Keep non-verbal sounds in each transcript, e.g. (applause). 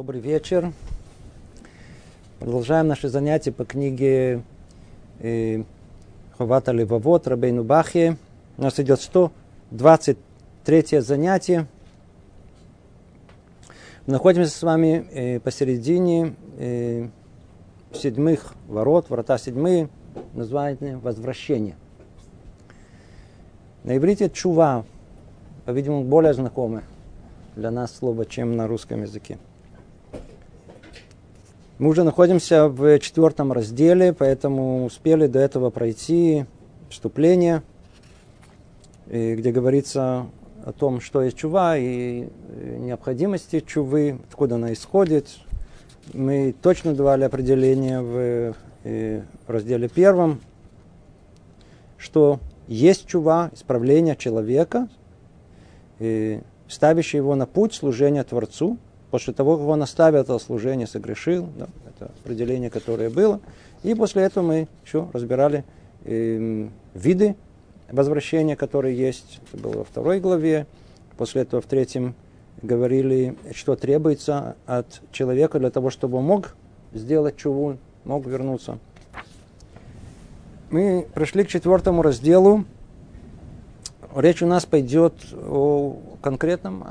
Добрый вечер. Продолжаем наши занятия по книге э, Ховата Левовод Рабейну Бахе. У нас идет 123 занятие. Мы находимся с вами э, посередине э, седьмых ворот, врата седьмые, называемые возвращение. На иврите чува, по-видимому, более знакомое для нас слово, чем на русском языке. Мы уже находимся в четвертом разделе, поэтому успели до этого пройти вступление, где говорится о том, что есть чува и необходимости чувы, откуда она исходит. Мы точно давали определение в э, разделе первом, что есть чува, исправление человека, ставящий его на путь служения Творцу – После того, как он оставил это служение, согрешил, да, это определение, которое было. И после этого мы еще разбирали э, виды возвращения, которые есть. Это было во второй главе. После этого в третьем говорили, что требуется от человека для того, чтобы он мог сделать чуву, мог вернуться. Мы пришли к четвертому разделу. Речь у нас пойдет о конкретном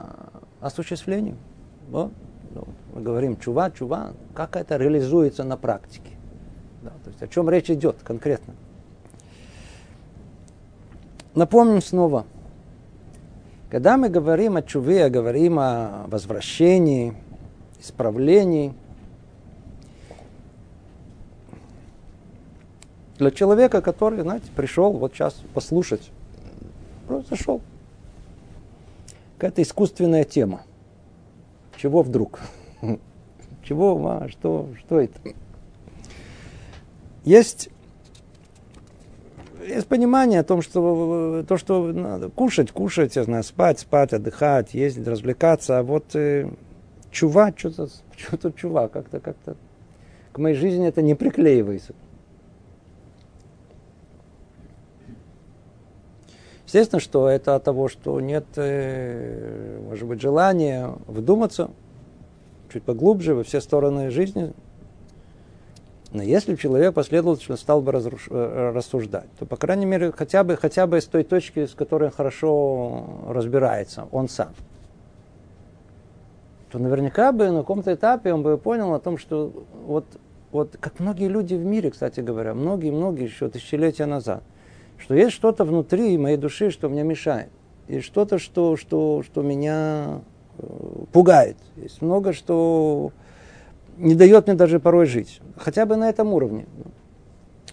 осуществлении. Вот. Ну, мы говорим чува, чува, как это реализуется на практике. Да, то есть о чем речь идет конкретно. Напомним снова. Когда мы говорим о чуве, говорим о возвращении, исправлении, для человека, который, знаете, пришел вот сейчас послушать, просто шел. Какая-то искусственная тема. Чего вдруг? (laughs) Чего, ма, что, что это? Есть, есть понимание о том, что то, что надо кушать, кушать, я знаю, спать, спать, отдыхать, ездить, развлекаться, а вот э, чува, что-то, что-то чува, как-то, как-то к моей жизни это не приклеивается. Естественно, что это от того, что нет, э, может быть, желания вдуматься чуть поглубже во все стороны жизни. Но если человек последовательно стал бы разруш... Э, рассуждать, то, по крайней мере, хотя бы, хотя бы с той точки, с которой он хорошо разбирается, он сам, то наверняка бы на каком-то этапе он бы понял о том, что вот, вот как многие люди в мире, кстати говоря, многие-многие еще тысячелетия назад – что есть что-то внутри моей души, что мне мешает. И что-то, что, что, что меня э, пугает. Есть много, что не дает мне даже порой жить. Хотя бы на этом уровне.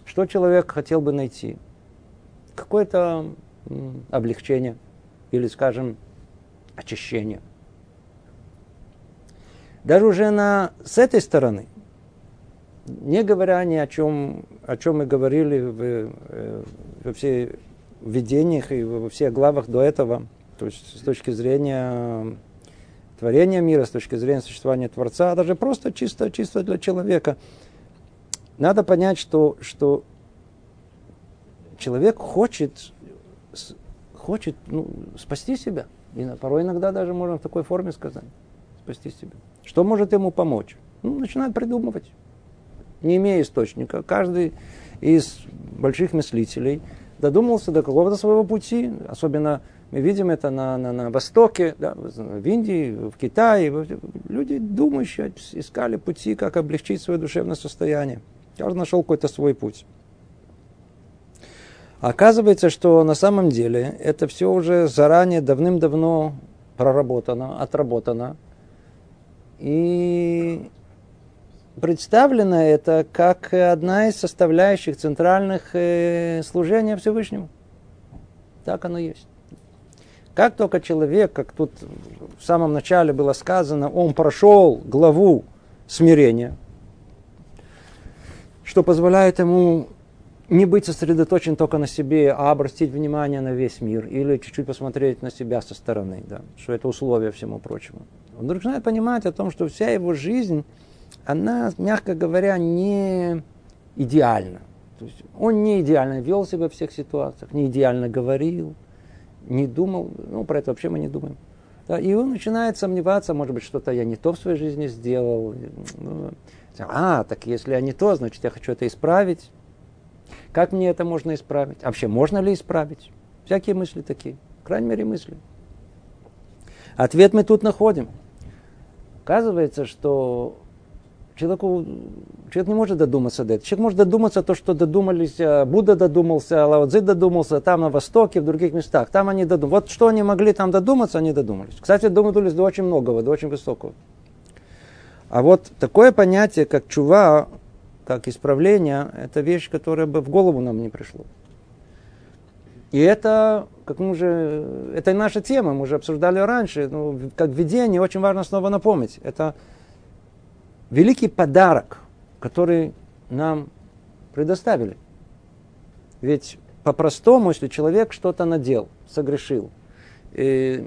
Что человек хотел бы найти? Какое-то облегчение или, скажем, очищение. Даже уже на, с этой стороны не говоря ни о чем, о чем мы говорили в, э, во всех видениях и во всех главах до этого, то есть с точки зрения творения мира, с точки зрения существования Творца, а даже просто чисто, чисто для человека. Надо понять, что, что человек хочет, хочет ну, спасти себя. И порой иногда даже можно в такой форме сказать. Спасти себя. Что может ему помочь? Ну, начинает придумывать не имея источника, каждый из больших мыслителей додумался до какого-то своего пути, особенно мы видим это на, на, на Востоке, да, в Индии, в Китае. Люди думающие искали пути, как облегчить свое душевное состояние. Каждый нашел какой-то свой путь. Оказывается, что на самом деле это все уже заранее давным-давно проработано, отработано. И представлено это как одна из составляющих центральных э, служения Всевышнему. Так оно есть. Как только человек, как тут в самом начале было сказано, он прошел главу смирения, что позволяет ему не быть сосредоточен только на себе, а обратить внимание на весь мир или чуть-чуть посмотреть на себя со стороны, да, что это условие всему прочему. Он вдруг начинает понимать о том, что вся его жизнь она, мягко говоря, не идеальна. То есть он не идеально вел себя во всех ситуациях, не идеально говорил, не думал, ну, про это вообще мы не думаем. Да, и он начинает сомневаться, может быть, что-то я не то в своей жизни сделал. Ну, а, так если я не то, значит, я хочу это исправить. Как мне это можно исправить? А вообще, можно ли исправить? Всякие мысли такие. В крайней мере, мысли. Ответ мы тут находим. Оказывается, что человеку, человек не может додуматься до этого. Человек может додуматься то, что додумались, э, Будда додумался, Лао Цзи додумался, там на Востоке, в других местах. Там они додумались. Вот что они могли там додуматься, они додумались. Кстати, додумались до очень многого, до очень высокого. А вот такое понятие, как чува, как исправление, это вещь, которая бы в голову нам не пришло. И это, как мы уже, это наша тема, мы уже обсуждали раньше, ну, как видение, очень важно снова напомнить. Это великий подарок, который нам предоставили. Ведь по-простому, если человек что-то надел, согрешил, и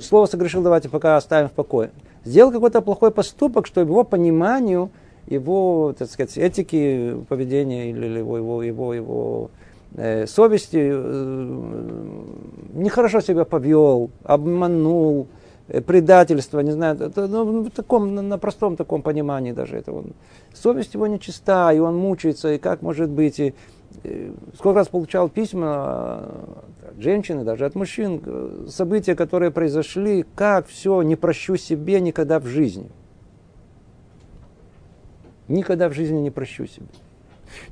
слово согрешил давайте пока оставим в покое, сделал какой-то плохой поступок, что его пониманию, его, так сказать, этики поведения или его, его, его, его э, совести э, нехорошо себя повел, обманул, предательство, не знаю, это, ну, в таком, на, простом таком понимании даже это он. Совесть его нечиста, и он мучается, и как может быть, и, и сколько раз получал письма от женщины, даже от мужчин, э, события, которые произошли, как все, не прощу себе никогда в жизни. Никогда в жизни не прощу себе.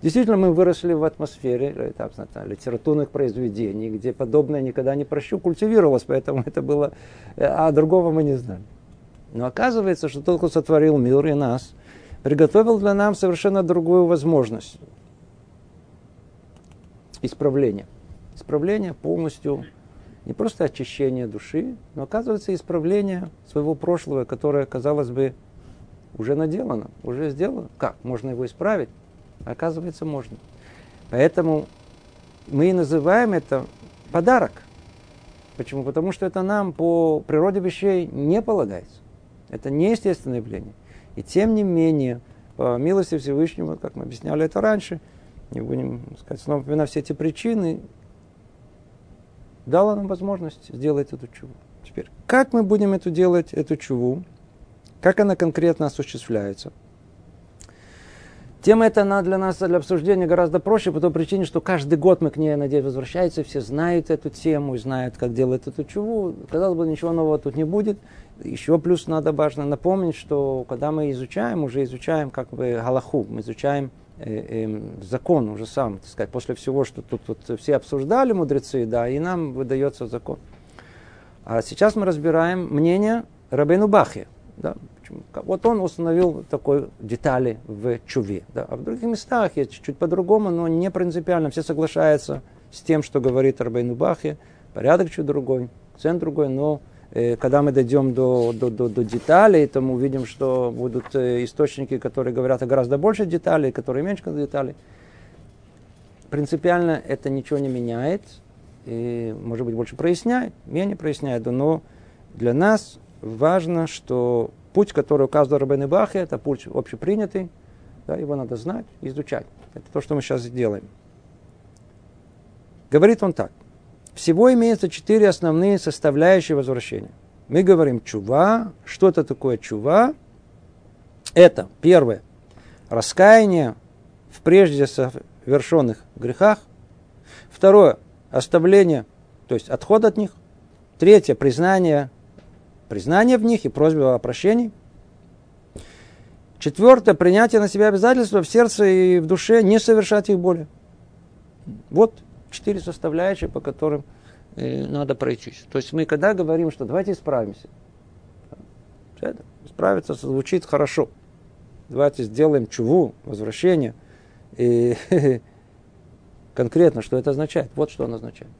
Действительно, мы выросли в атмосфере э, там, знаю, литературных произведений, где подобное никогда не прощу, культивировалось, поэтому это было, э, а другого мы не знали. Но оказывается, что тот, кто сотворил мир и нас, приготовил для нас совершенно другую возможность исправления. Исправление полностью не просто очищение души, но оказывается исправление своего прошлого, которое, казалось бы, уже наделано, уже сделано. Как? Можно его исправить? Оказывается, можно. Поэтому мы называем это подарок. Почему? Потому что это нам по природе вещей не полагается. Это неестественное явление. И тем не менее, по милости Всевышнего, как мы объясняли это раньше, не будем сказать снова упоминать все эти причины, дала нам возможность сделать эту чуву. Теперь, как мы будем эту делать, эту чуву? Как она конкретно осуществляется – Тема эта она для нас, для обсуждения гораздо проще, по той причине, что каждый год мы к ней, надеюсь, возвращаемся, все знают эту тему, знают, как делать эту чуву. Казалось бы, ничего нового тут не будет. Еще плюс надо важно напомнить, что когда мы изучаем, уже изучаем как бы галаху, мы изучаем э, э, закон уже сам, так сказать, после всего, что тут вот все обсуждали мудрецы, да, и нам выдается закон. А сейчас мы разбираем мнение Рабейну Бахи, да, вот он установил такой детали в чуве. Да. А в других местах есть чуть-чуть по-другому, но не принципиально. Все соглашаются с тем, что говорит Рабейну Бахе. Порядок чуть другой, центр другой, но э, когда мы дойдем до, до, до, до деталей, то мы увидим, что будут э, источники, которые говорят о гораздо больше деталей, которые меньше деталей. Принципиально это ничего не меняет, и, может быть, больше проясняет, менее проясняет, но для нас важно, что Путь, который указывал Рабен Бахе, это путь общепринятый, да, его надо знать изучать. Это то, что мы сейчас делаем. Говорит он так. Всего имеется четыре основные составляющие возвращения. Мы говорим чува. Что это такое чува? Это, первое, раскаяние в прежде совершенных грехах. Второе, оставление, то есть отход от них. Третье, признание признание в них и просьба о прощении. Четвертое, принятие на себя обязательства в сердце и в душе, не совершать их более. Вот четыре составляющие, по которым э, надо пройтись. То есть мы когда говорим, что давайте исправимся, это, исправиться звучит хорошо. Давайте сделаем чуву, возвращение. И (laughs) конкретно, что это означает? Вот что оно означает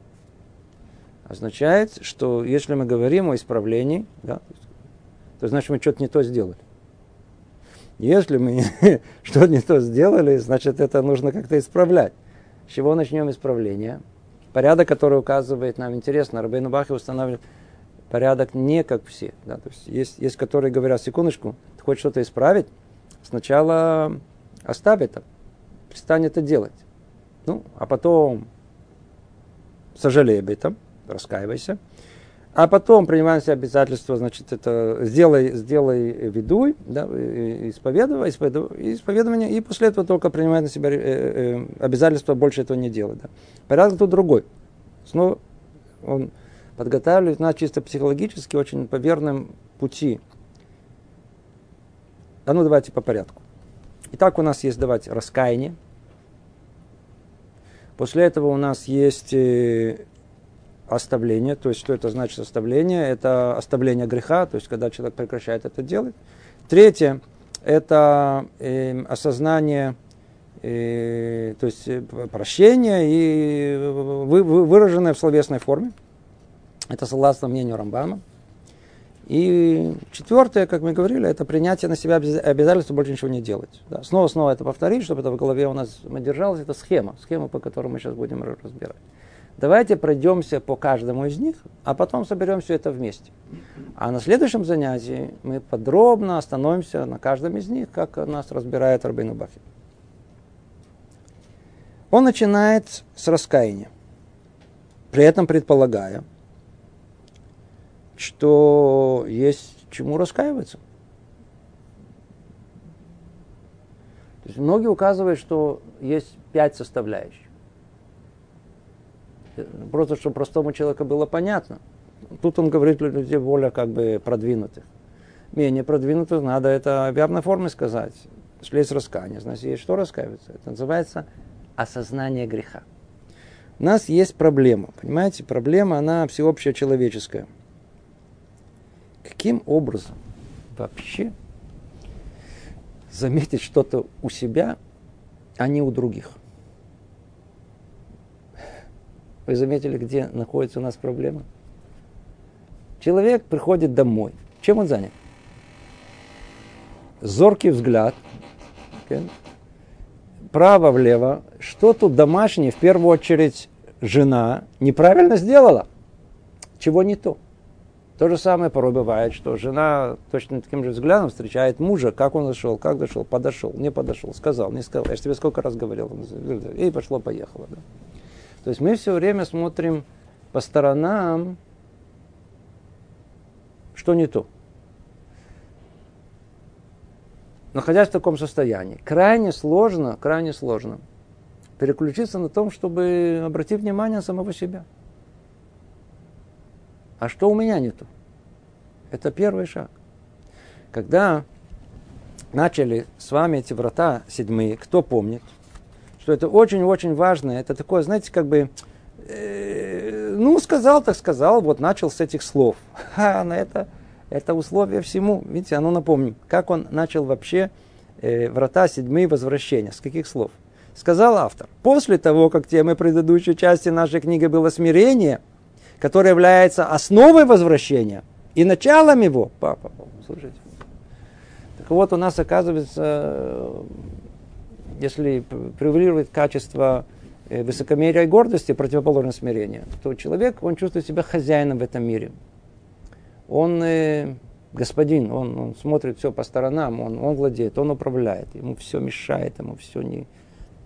означает, что если мы говорим о исправлении, да, то значит мы что-то не то сделали. Если мы (laughs) что-то не то сделали, значит это нужно как-то исправлять. С чего начнем исправление? Порядок, который указывает нам, интересно, Рабейн Бахи устанавливает порядок не как все. Да, то есть, есть, есть которые говорят, секундочку, ты хочешь что-то исправить, сначала оставь это, перестань это делать. Ну, а потом сожалей об этом, раскаивайся. а потом принимаем себе обязательство, значит, это сделай, сделай ведуй, да, исповедовай, исповедовай, исповедование, и после этого только принимает на себя э, э, обязательство больше этого не делать. Да. Порядок тут другой. Снова он подготавливает нас чисто психологически очень по верным пути. А ну давайте по порядку. Итак, у нас есть давать раскаяние. После этого у нас есть э, оставление. То есть, что это значит оставление? Это оставление греха, то есть, когда человек прекращает это делать. Третье – это э, осознание, э, то есть, э, прощение и вы, вы, выраженное в словесной форме. Это согласно мнению Рамбама. И четвертое, как мы говорили, это принятие на себя обязательства больше ничего не делать. Да. Снова, снова это повторить, чтобы это в голове у нас держалось. Это схема, схема, по которой мы сейчас будем разбирать. Давайте пройдемся по каждому из них, а потом соберем все это вместе. А на следующем занятии мы подробно остановимся на каждом из них, как нас разбирает Рабину Бахи. Он начинает с раскаяния, при этом предполагая, что есть чему раскаиваться. То есть многие указывают, что есть пять составляющих. Просто, чтобы простому человеку было понятно. Тут он говорит для людей более как бы продвинутых. Менее продвинутых надо это в явной форме сказать. Если есть раскаяние, значит, есть что раскаиваться. Это называется осознание греха. У нас есть проблема. Понимаете, проблема, она всеобщая человеческая. Каким образом вообще заметить что-то у себя, а не у других? Вы заметили, где находится у нас проблема? Человек приходит домой. Чем он занят? Зоркий взгляд. Okay. Право-влево. Что тут домашнее, в первую очередь, жена неправильно сделала? Чего не то? То же самое порой бывает, что жена точно таким же взглядом встречает мужа, как он зашел, как зашел, подошел, не подошел, сказал, не сказал. Я же тебе сколько раз говорил. И пошло-поехало. Да? То есть мы все время смотрим по сторонам, что не то. Находясь в таком состоянии, крайне сложно, крайне сложно переключиться на том, чтобы обратить внимание на самого себя. А что у меня не то? Это первый шаг. Когда начали с вами эти врата седьмые, кто помнит, что это очень-очень важно. Это такое, знаете, как бы, э, ну, сказал, так сказал, вот начал с этих слов. (laughs) А, на это, это условие всему. Видите, оно напомним, как он начал вообще э, врата седьмые возвращения. С каких слов? Сказал автор. После того, как темой предыдущей части нашей книги было смирение, которое является основой возвращения и началом его. Папа, слушайте. Так вот, у нас оказывается если превалирует качество э, высокомерия и гордости, противоположно смирению, то человек, он чувствует себя хозяином в этом мире. Он э, господин, он, он смотрит все по сторонам, он, он владеет, он управляет, ему все мешает, ему все не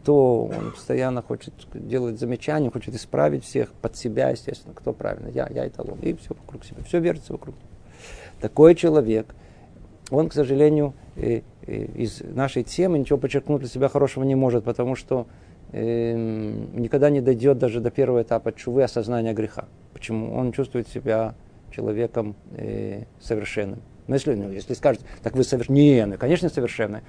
то, он постоянно хочет делать замечания, хочет исправить всех под себя, естественно, кто правильно, я, я эталон, и все вокруг себя, все вертится вокруг. Такой человек, он, к сожалению, из нашей темы ничего подчеркнуть для себя хорошего не может, потому что э, никогда не дойдет даже до первого этапа чувы осознания греха. Почему? Он чувствует себя человеком э, совершенным. Но если, ну, если скажете, так вы совершенны. Не, ну, конечно, совершенны.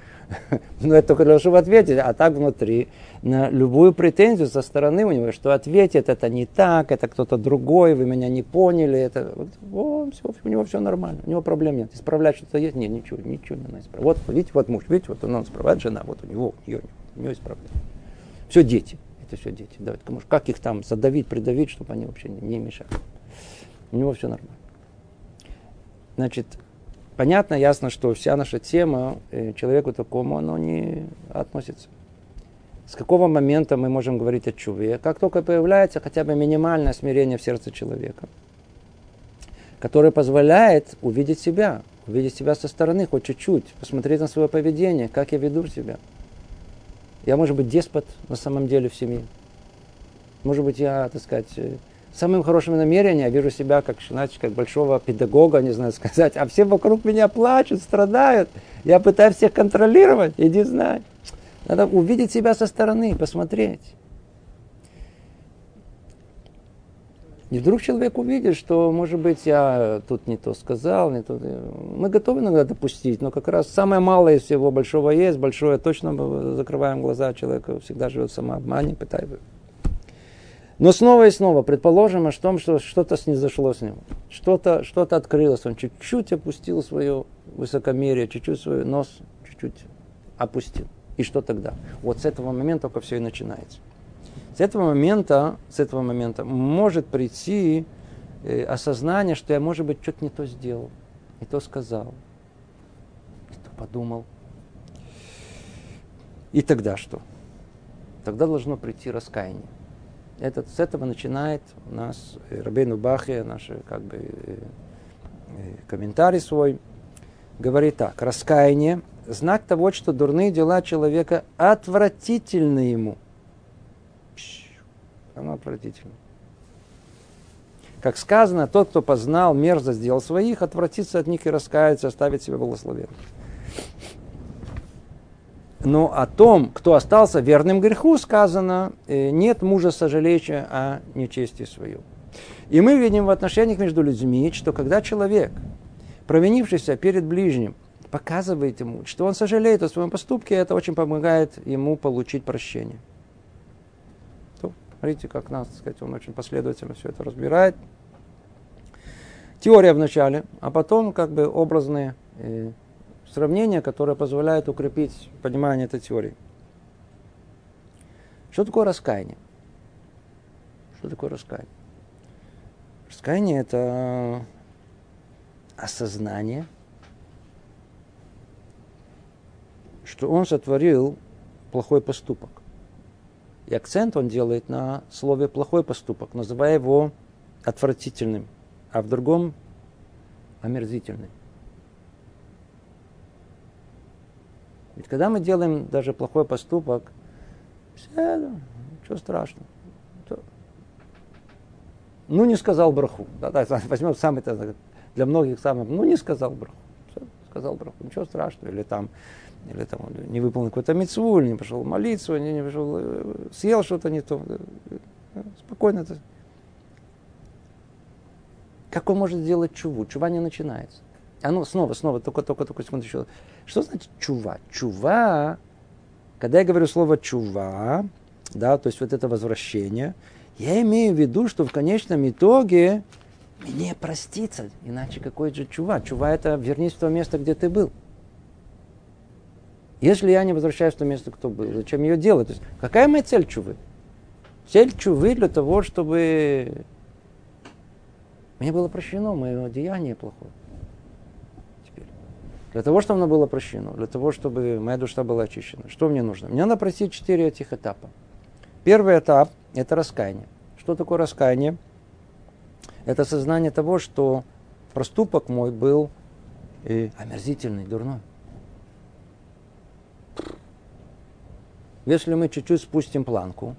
(laughs) Но это только для того, чтобы ответить. А так внутри, на любую претензию со стороны у него, что ответит, это не так, это кто-то другой, вы меня не поняли. Это, вот, о, все, у него все нормально, у него проблем нет. Исправлять что-то есть? Нет, ничего, ничего не надо исправлять. Вот, видите, вот муж, видите, вот он исправляет, жена, вот у него, у нее, у нее исправляет. Все дети, это все дети. Давайте, как их там задавить, придавить, чтобы они вообще не, не мешали. У него все нормально. Значит, понятно, ясно, что вся наша тема э, человеку такому, оно не относится. С какого момента мы можем говорить о чуве? Как только появляется хотя бы минимальное смирение в сердце человека, которое позволяет увидеть себя, увидеть себя со стороны хоть чуть-чуть, посмотреть на свое поведение, как я веду себя. Я, может быть, деспот на самом деле в семье. Может быть, я, так сказать, э, самым хорошим намерением, я вижу себя как, значит, как большого педагога, не знаю сказать, а все вокруг меня плачут, страдают. Я пытаюсь всех контролировать, иди знай. Надо увидеть себя со стороны, посмотреть. И вдруг человек увидит, что, может быть, я тут не то сказал, не то. Мы готовы иногда допустить, но как раз самое малое из всего большого есть, большое точно закрываем глаза, человек всегда живет в самообмане, пытается. Но снова и снова предположим о том, что что-то снизошло с ним, что-то что открылось, он чуть-чуть опустил свое высокомерие, чуть-чуть свой нос, чуть-чуть опустил. И что тогда? Вот с этого момента только все и начинается. С этого момента, с этого момента может прийти э, осознание, что я, может быть, что-то не то сделал, не то сказал, не то подумал. И тогда что? Тогда должно прийти раскаяние. Этот, с этого начинает у нас э, Рабейну Бахе, наш как бы, э, комментарий свой, говорит так. Раскаяние – знак того, что дурные дела человека отвратительны ему – оно отвратительно. Как сказано, тот, кто познал мерзость дел своих, отвратится от них и раскается, оставит себе благословение. Но о том, кто остался верным греху, сказано, э, нет мужа сожалеющего о нечестии свою. И мы видим в отношениях между людьми, что когда человек, провинившийся перед ближним, показывает ему, что он сожалеет о своем поступке, это очень помогает ему получить прощение. Смотрите, как нас, так сказать, он очень последовательно все это разбирает. Теория вначале, а потом как бы образные сравнения, которые позволяют укрепить понимание этой теории. Что такое раскаяние? Что такое раскаяние? Раскаяние – это осознание, что он сотворил плохой поступок. И акцент он делает на слове плохой поступок, называя его отвратительным, а в другом омерзительным. Ведь когда мы делаем даже плохой поступок, все, ничего страшного. Ну, не сказал браху. Да, да, возьмем самый, для многих самый, ну, не сказал браху. Все, сказал браху, ничего страшного. Или там, или там не выполнил какую-то мецву, или не пошел молиться, не, не пошел, э, съел что-то не то. Э, спокойно. Это. Как он может сделать чуву? Чува не начинается. А ну, снова, снова, только, только, только секунду еще. Что значит чува? Чува, когда я говорю слово чува, да, то есть вот это возвращение, я имею в виду, что в конечном итоге мне проститься, иначе какой же чува? Чува это вернись в то место, где ты был. Если я не возвращаюсь в то место, кто был, зачем ее делать? То есть, какая моя цель чувы? Цель чувы для того, чтобы мне было прощено мое деяние плохое. Для того, чтобы оно было прощено, для того, чтобы моя душа была очищена. Что мне нужно? Мне надо пройти четыре этих этапа. Первый этап – это раскаяние. Что такое раскаяние? Это сознание того, что проступок мой был и омерзительный, дурной. Если мы чуть-чуть спустим планку,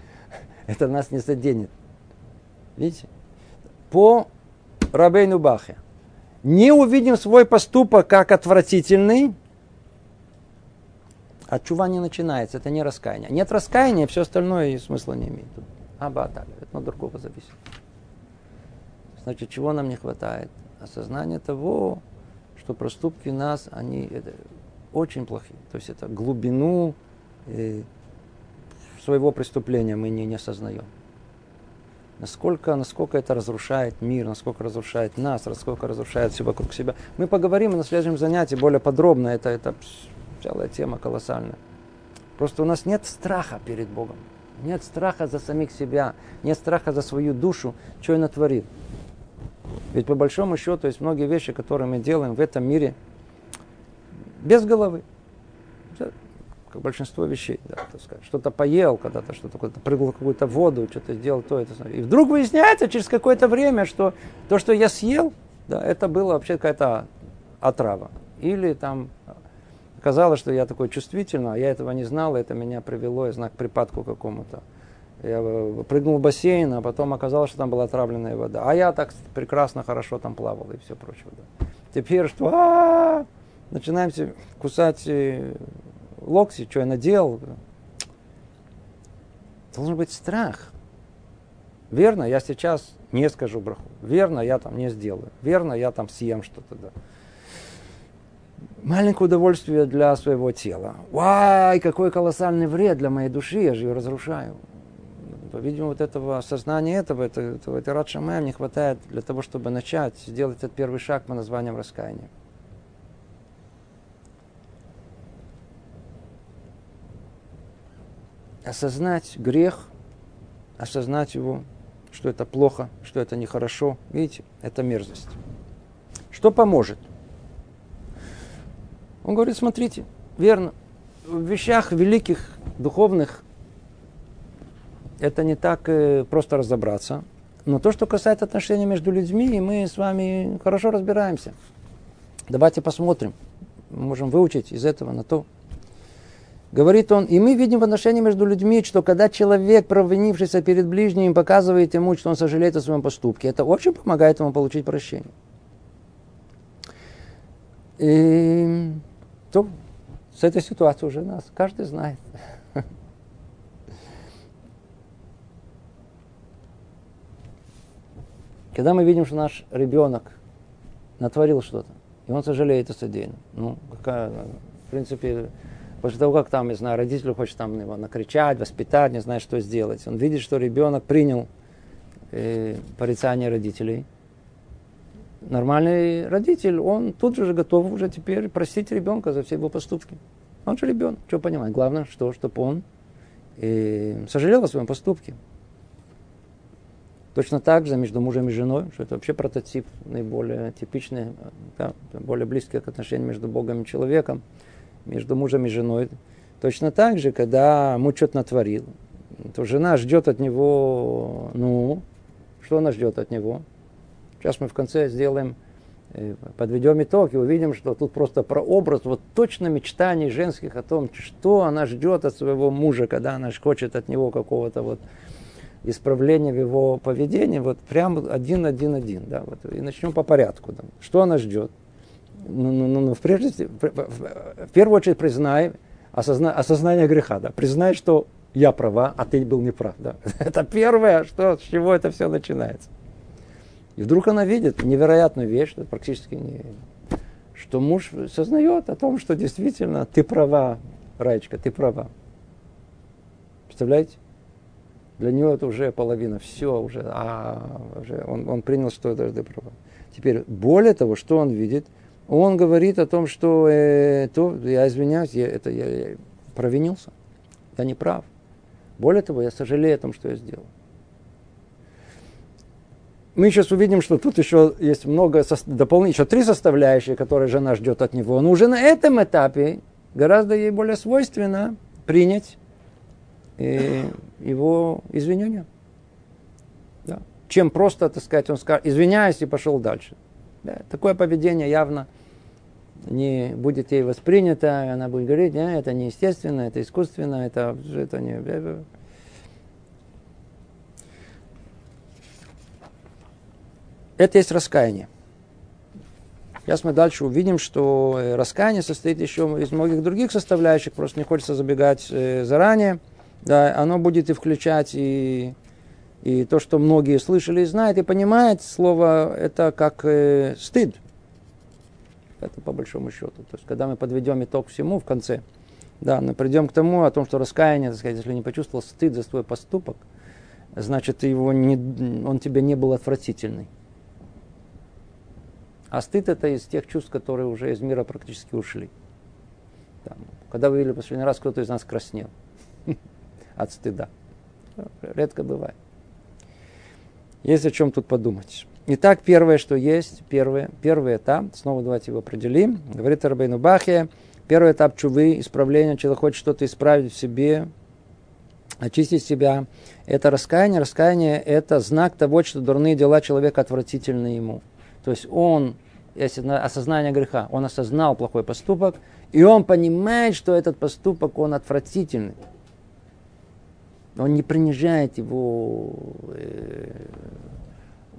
(laughs) это нас не заденет. Видите? По Рабейну Бахе. Не увидим свой поступок как отвратительный, а чува не начинается, это не раскаяние. Нет раскаяния, все остальное и смысла не имеет. Аба так, это от другого зависит. Значит, чего нам не хватает? Осознание того, что проступки нас, они это, очень плохие. То есть это глубину своего преступления мы не, не осознаем. Насколько, насколько это разрушает мир, насколько разрушает нас, насколько разрушает все вокруг себя. Мы поговорим на следующем занятии более подробно. Это, это целая тема колоссальная. Просто у нас нет страха перед Богом. Нет страха за самих себя, нет страха за свою душу, что я натворил. Ведь по большому счету есть многие вещи, которые мы делаем в этом мире без головы большинство вещей. Да, что-то поел когда-то, что-то куда-то прыгал в какую-то воду, что-то сделал то, это. И вдруг выясняется через какое-то время, что то, что я съел, да, это было вообще какая-то отрава. Или там оказалось, что я такой чувствительный, а я этого не знал, это меня привело, я знаю, к припадку какому-то. Я э, прыгнул в бассейн, а потом оказалось, что там была отравленная вода. А я так прекрасно, хорошо там плавал и все прочее. Да. Теперь что? А-а-а! Начинаем кусать э, локти, что я наделал. Должен быть страх. Верно, я сейчас не скажу браху. Верно, я там не сделаю. Верно, я там съем что-то. Да. Маленькое удовольствие для своего тела. Вай, какой колоссальный вред для моей души, я же ее разрушаю. Видимо, вот этого осознания этого, этого, этого, этого Радшамаем не хватает для того, чтобы начать сделать этот первый шаг по названием раскаяния. Осознать грех, осознать его, что это плохо, что это нехорошо. Видите, это мерзость. Что поможет? Он говорит, смотрите, верно, в вещах великих, духовных, это не так э, просто разобраться. Но то, что касается отношений между людьми, мы с вами хорошо разбираемся. Давайте посмотрим. Мы можем выучить из этого на то. Говорит он, и мы видим в отношении между людьми, что когда человек, провинившийся перед ближним, показывает ему, что он сожалеет о своем поступке, это очень помогает ему получить прощение. И то с этой ситуацией уже нас каждый знает. (laughs) Когда мы видим, что наш ребенок натворил что-то, и он сожалеет о содеянном, ну, какая, в принципе, после того, как там, не знаю, родитель хочет там его накричать, воспитать, не знаю, что сделать, он видит, что ребенок принял э, порицание родителей, нормальный родитель, он тут же готов уже теперь простить ребенка за все его поступки. Он же ребенок, что понимает? Главное, что, чтобы он э, сожалел о своем поступке. Точно так же между мужем и женой, что это вообще прототип наиболее типичный, да, более близких отношений между Богом и человеком, между мужем и женой. Точно так же, когда муж что-то натворил, то жена ждет от него, ну, что она ждет от него? Сейчас мы в конце сделаем, э, подведем итог и увидим, что тут просто про образ, вот точно мечтаний женских о том, что она ждет от своего мужа, когда она хочет от него какого-то вот исправление в его поведении, вот прям один-один-один, да, вот, и начнем по порядку. Да. Что она ждет? Ну, ну, ну, ну прежде, в первую очередь признай осозна, осознание греха, да, признай, что я права, а ты был неправ, да. (laughs) Это первое, что, с чего это все начинается. И вдруг она видит невероятную вещь, что практически не, что муж сознает о том, что действительно ты права, Раечка, ты права. Представляете? Для него это уже половина, все уже, а, уже он, он принял, что это же право. Теперь, более того, что он видит, он говорит о том, что э, то, я извиняюсь, я, это, я, я провинился, я не прав. Более того, я сожалею о том, что я сделал. Мы сейчас увидим, что тут еще есть много дополнительных, еще три составляющие, которые жена ждет от него. Но уже на этом этапе гораздо ей более свойственно принять э, его извинения. Да. Чем просто, так сказать, он скажет, извиняюсь и пошел дальше. Да. Такое поведение явно не будет ей воспринято, она будет говорить, не, это неестественно, это искусственно, это, это не... Это есть раскаяние. Сейчас мы дальше увидим, что раскаяние состоит еще из многих других составляющих, просто не хочется забегать э, заранее да, оно будет и включать и, и то, что многие слышали и знают, и понимают, слово это как э, стыд. Это по большому счету. То есть, когда мы подведем итог всему в конце, да, мы придем к тому, о том, что раскаяние, так сказать, если не почувствовал стыд за свой поступок, значит, его не, он тебе не был отвратительный. А стыд это из тех чувств, которые уже из мира практически ушли. Там, когда вы видели последний раз, кто-то из нас краснел (laughs) от стыда. Редко бывает. Есть о чем тут подумать. Итак, первое, что есть, первое, первый этап, снова давайте его определим. Говорит Рабейну Бахе, первый этап чувы, исправления, человек хочет что-то исправить в себе, очистить себя. Это раскаяние. Раскаяние – это знак того, что дурные дела человека отвратительны ему. То есть он, если осознание греха, он осознал плохой поступок, и он понимает, что этот поступок, он отвратительный. Он не принижает его э,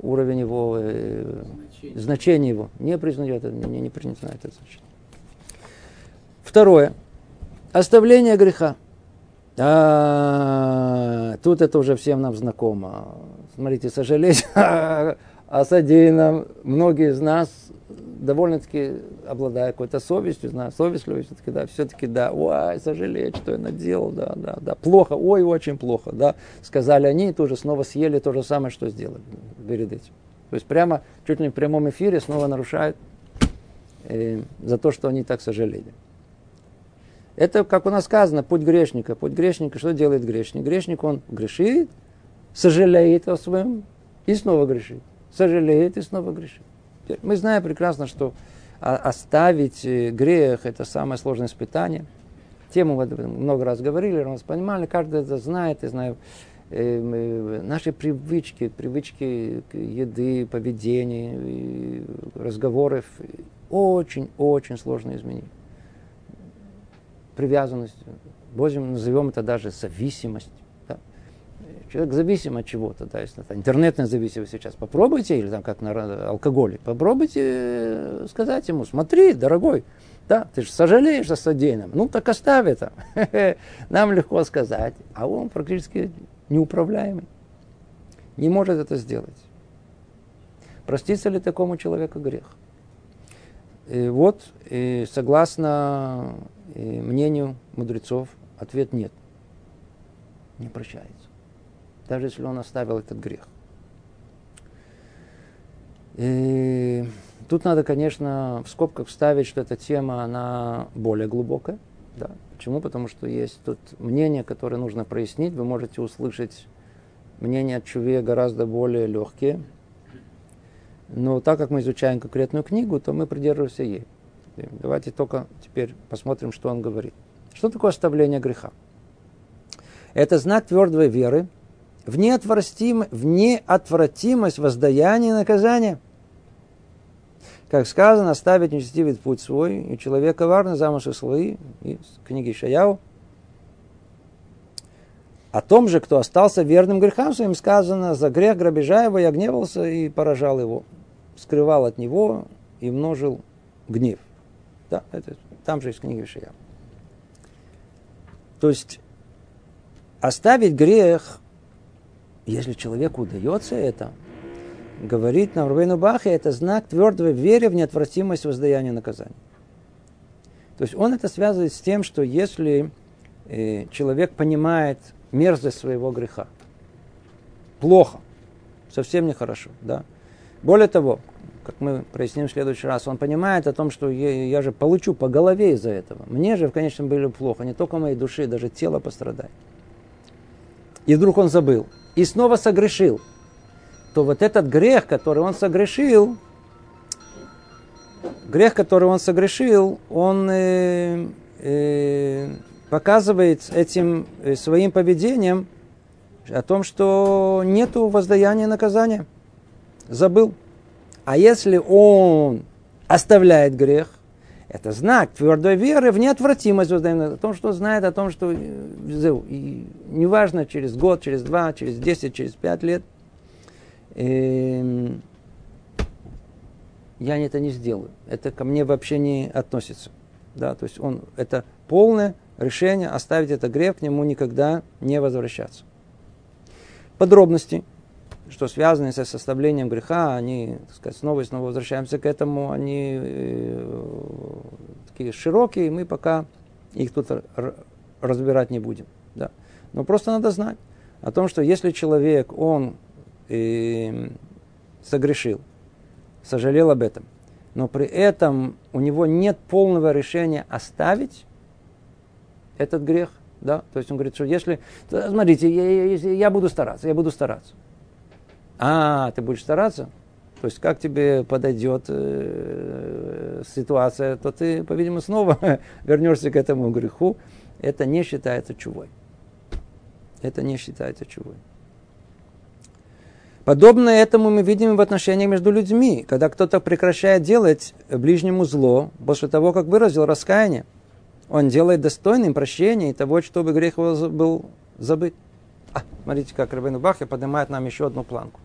уровень его э, значение. значение его. Не признает это, не, не признает это значение. Второе. Оставление греха. А, тут это уже всем нам знакомо. Смотрите, сожалеть о (laughs) содеянном многие из нас довольно-таки обладая какой-то совестью, знаю, совестливостью, все-таки, да, все-таки, да, ой, сожалеть, что я наделал, да, да, да, плохо, ой, очень плохо, да, сказали они, и тоже снова съели то же самое, что сделали перед этим. То есть прямо, чуть ли не в прямом эфире снова нарушают э, за то, что они так сожалели. Это, как у нас сказано, путь грешника. Путь грешника, что делает грешник? Грешник, он грешит, сожалеет о своем и снова грешит. Сожалеет и снова грешит. Мы знаем прекрасно, что оставить э, грех – это самое сложное испытание. Тему мы много раз говорили, раз понимали, каждый это знает, я знаю, э, наши привычки, привычки еды, поведения, разговоров очень-очень сложно изменить привязанность, Божьим назовем это даже зависимость. Человек зависим от чего-то, да, если это интернетная зависимость сейчас. Попробуйте, или там как на алкоголе, попробуйте э, сказать ему, смотри, дорогой, да, ты же сожалеешь о содеянном, ну так оставь это. (laughs) Нам легко сказать, а он практически неуправляемый. Не может это сделать. Простится ли такому человеку грех? И вот, и согласно и мнению мудрецов, ответ нет. Не прощается. Даже если он оставил этот грех. И тут надо, конечно, в скобках вставить, что эта тема, она более глубокая. Да. Почему? Потому что есть тут мнение, которое нужно прояснить. Вы можете услышать мнение от Чуве гораздо более легкие. Но так как мы изучаем конкретную книгу, то мы придерживаемся ей. Давайте только теперь посмотрим, что он говорит. Что такое оставление греха? Это знак твердой веры в, неотвратим, в неотвратимость воздаяния и наказания. Как сказано, оставить нечестивый путь свой, и человек коварный замыслы свои, из книги Шаяу. О том же, кто остался верным грехам своим, сказано, за грех грабежа его я гневался и поражал его, скрывал от него и множил гнев. Да, это там же из книги Вишия. То есть оставить грех, если человеку удается это, говорит нам Рубейну Бахе, это знак твердой веры в неотвратимость воздаяния наказания. То есть он это связывает с тем, что если э, человек понимает мерзость своего греха, плохо, совсем нехорошо, да. Более того, как мы проясним в следующий раз, он понимает о том, что я, я же получу по голове из-за этого. Мне же в конечном было плохо, не только моей души, даже тело пострадает. И вдруг он забыл. И снова согрешил. То вот этот грех, который он согрешил, грех, который он согрешил, он э, э, показывает этим э, своим поведением о том, что нету воздаяния наказания. Забыл. А если он оставляет грех, это знак твердой веры в неотвратимость о том, что знает о том, что э, и неважно через год, через два, через десять, через пять лет, э, я это не сделаю. Это ко мне вообще не относится. Да, то есть он, это полное решение оставить этот грех, к нему никогда не возвращаться. Подробности что связаны со составлением греха, они, так сказать, снова и снова возвращаемся к этому, они э, такие широкие, мы пока их тут разбирать не будем. Да. Но просто надо знать о том, что если человек, он э, согрешил, сожалел об этом, но при этом у него нет полного решения оставить этот грех, да, то есть он говорит, что если, смотрите, я, я, я буду стараться, я буду стараться. А, ты будешь стараться? То есть как тебе подойдет э, ситуация, то ты, по-видимому, снова (laughs) вернешься к этому греху. Это не считается чувой. Это не считается чувой. Подобно этому мы видим в отношениях между людьми, когда кто-то прекращает делать ближнему зло после того, как выразил раскаяние. Он делает достойным прощения и того, чтобы грех был забыт. А, смотрите, как Рабейну Бахья поднимает нам еще одну планку.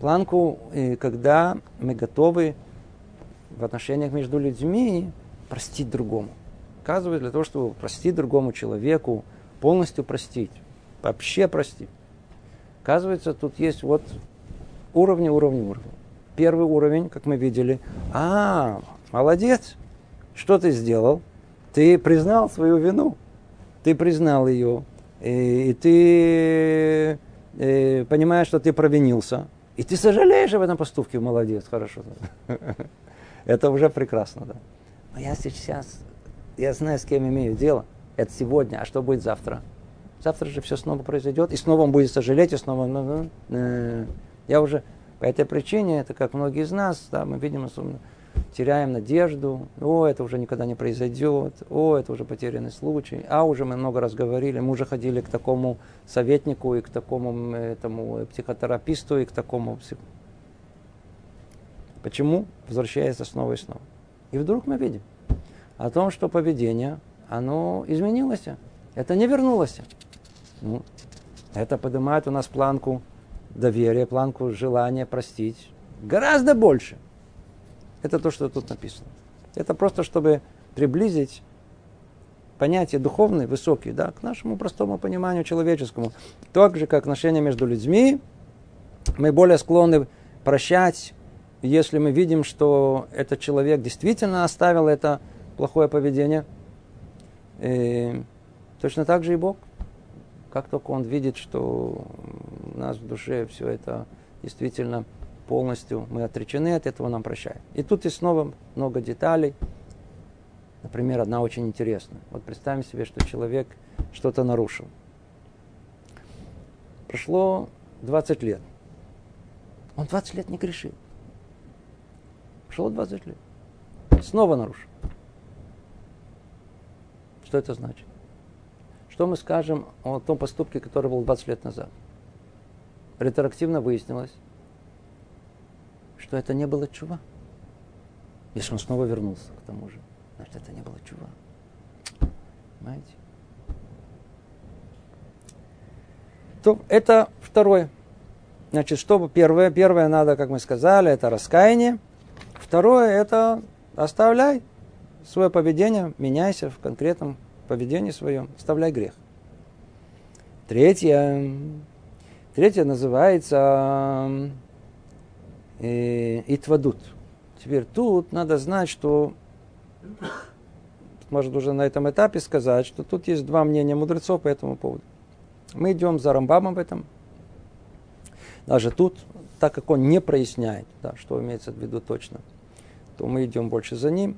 Планку, когда мы готовы в отношениях между людьми простить другому. Оказывается, для того, чтобы простить другому человеку, полностью простить, вообще простить. Оказывается, тут есть вот уровни, уровни, уровни. Первый уровень, как мы видели, а, молодец, что ты сделал? Ты признал свою вину, ты признал ее, и, и ты и, понимаешь, что ты провинился, и ты сожалеешь об этом поступке, молодец, хорошо. (laughs) Это уже прекрасно, да. Но я сейчас, я знаю, с кем имею дело. Это сегодня, а что будет завтра? Завтра же все снова произойдет, и снова он будет сожалеть, и снова... Ну, ну, э, я уже по этой причине, это как многие из нас, да, мы видим особенно, теряем надежду, о, это уже никогда не произойдет, о, это уже потерянный случай, а уже мы много раз говорили, мы уже ходили к такому советнику и к такому этому психотераписту и к такому псих... Почему? Возвращается снова и снова. И вдруг мы видим о том, что поведение, оно изменилось. Это не вернулось. Ну, это поднимает у нас планку доверия, планку желания простить гораздо больше. Это то, что тут написано. Это просто, чтобы приблизить понятия духовные, высокие, да, к нашему простому пониманию человеческому. Так же, как отношения между людьми, мы более склонны прощать, если мы видим, что этот человек действительно оставил это плохое поведение. И точно так же и Бог. Как только он видит, что у нас в душе все это действительно полностью мы отречены от этого, нам прощает. И тут и снова много деталей. Например, одна очень интересная. Вот представим себе, что человек что-то нарушил. Прошло 20 лет. Он 20 лет не грешил. Прошло 20 лет. Снова нарушил. Что это значит? Что мы скажем о том поступке, который был 20 лет назад? Ретроактивно выяснилось, что это не было чува. Если он снова вернулся к тому же, значит, это не было чува. Понимаете? То это второе. Значит, что первое? Первое надо, как мы сказали, это раскаяние. Второе, это оставляй свое поведение, меняйся в конкретном поведении своем, оставляй грех. Третье, третье называется э, итвадут. Теперь тут надо знать, что, может уже на этом этапе сказать, что тут есть два мнения мудрецов по этому поводу. Мы идем за Рамбамом в этом. Даже тут, так как он не проясняет, да, что имеется в виду точно, то мы идем больше за ним.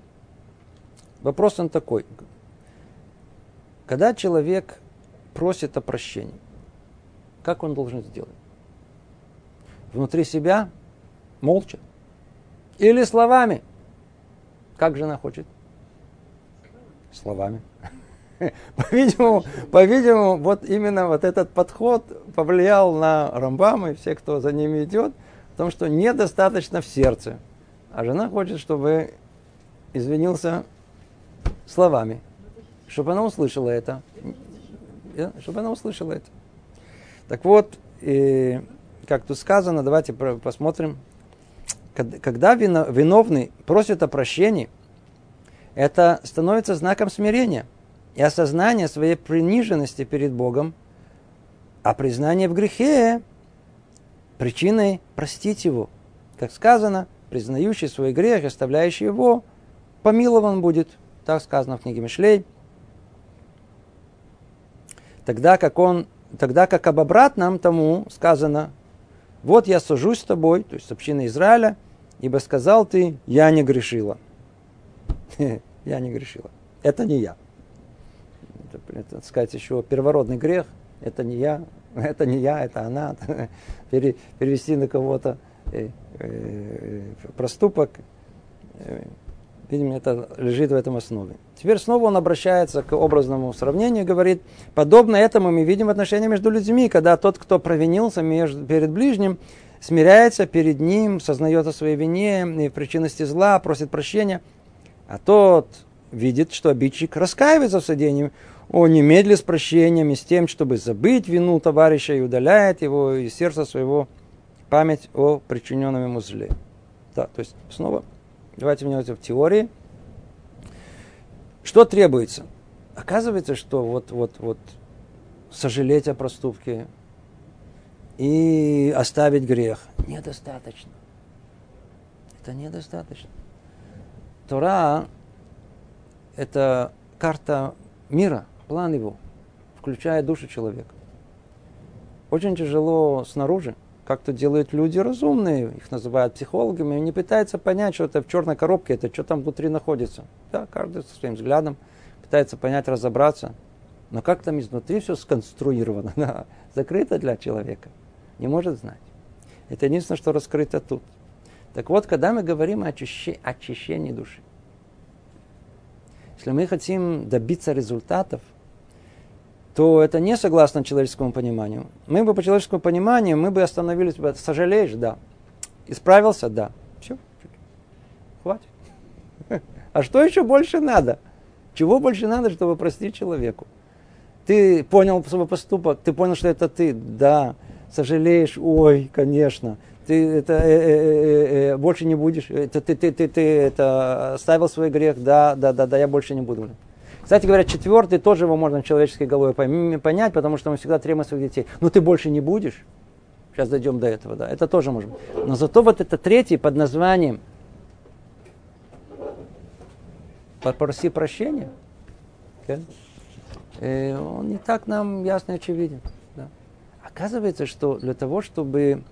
Вопрос он такой. Когда человек просит о прощении, как он должен сделать? Внутри себя Молча. Или словами. Как жена хочет? Словами. (laughs) По-видимому, по-видимому, вот именно вот этот подход повлиял на Рамбама и все, кто за ними идет, в том, что недостаточно в сердце. А жена хочет, чтобы извинился словами, чтобы она услышала это. Чтобы она услышала это. Так вот, и, как тут сказано, давайте посмотрим когда виновный просит о прощении, это становится знаком смирения и осознания своей приниженности перед Богом, а признание в грехе причиной простить его. Как сказано, признающий свой грех, оставляющий его, помилован будет. Так сказано в книге Мишлей. Тогда как он, тогда как об обратном тому сказано, вот я сажусь с тобой, то есть с общиной Израиля, ибо сказал ты, я не грешила. (laughs) я не грешила. Это не я. Это, так сказать, еще первородный грех. Это не я, (laughs) это не я, это она. (laughs) перевести на кого-то э, э, проступок. Видимо, это лежит в этом основе. Теперь снова он обращается к образному сравнению и говорит, подобно этому мы видим отношения между людьми, когда тот, кто провинился между, перед ближним, смиряется перед ним, сознает о своей вине и причинности зла, просит прощения. А тот видит, что обидчик раскаивается в содеянии, о немедли с прощением и с тем, чтобы забыть вину товарища и удаляет его из сердца своего память о причиненном ему зле. Да, то есть снова давайте внимательно в теории. Что требуется? Оказывается, что вот, вот, вот сожалеть о проступке и оставить грех недостаточно. Это недостаточно. Тора – это карта мира, план его, включая душу человека. Очень тяжело снаружи, как то делают люди разумные, их называют психологами, они пытаются понять, что это в черной коробке, это что там внутри находится. Да, каждый со своим взглядом пытается понять, разобраться. Но как там изнутри все сконструировано, (laughs) да, закрыто для человека, не может знать. Это единственное, что раскрыто тут. Так вот, когда мы говорим о очищении, очищении души, если мы хотим добиться результатов, то это не согласно человеческому пониманию. Мы бы по человеческому пониманию, мы бы остановились бы, сожалеешь, да. Исправился, да. Все, хватит. (laughs) А что еще больше надо? Чего больше надо, чтобы простить человеку? Ты понял свой поступок, ты понял, что это ты, да. Сожалеешь, ой, конечно ты это э, э, э, э, больше не будешь, это, ты, ты, ты, ты это оставил свой грех, да, да, да, да, я больше не буду. Кстати говоря, четвертый тоже его можно человеческой головой понять, потому что мы всегда требуем своих детей. Ну ты больше не будешь. Сейчас дойдем до этого, да. Это тоже можем. Но зато вот это третий под названием попроси прощения. Okay? И он не так нам ясно и очевиден. Да. Оказывается, что для того, чтобы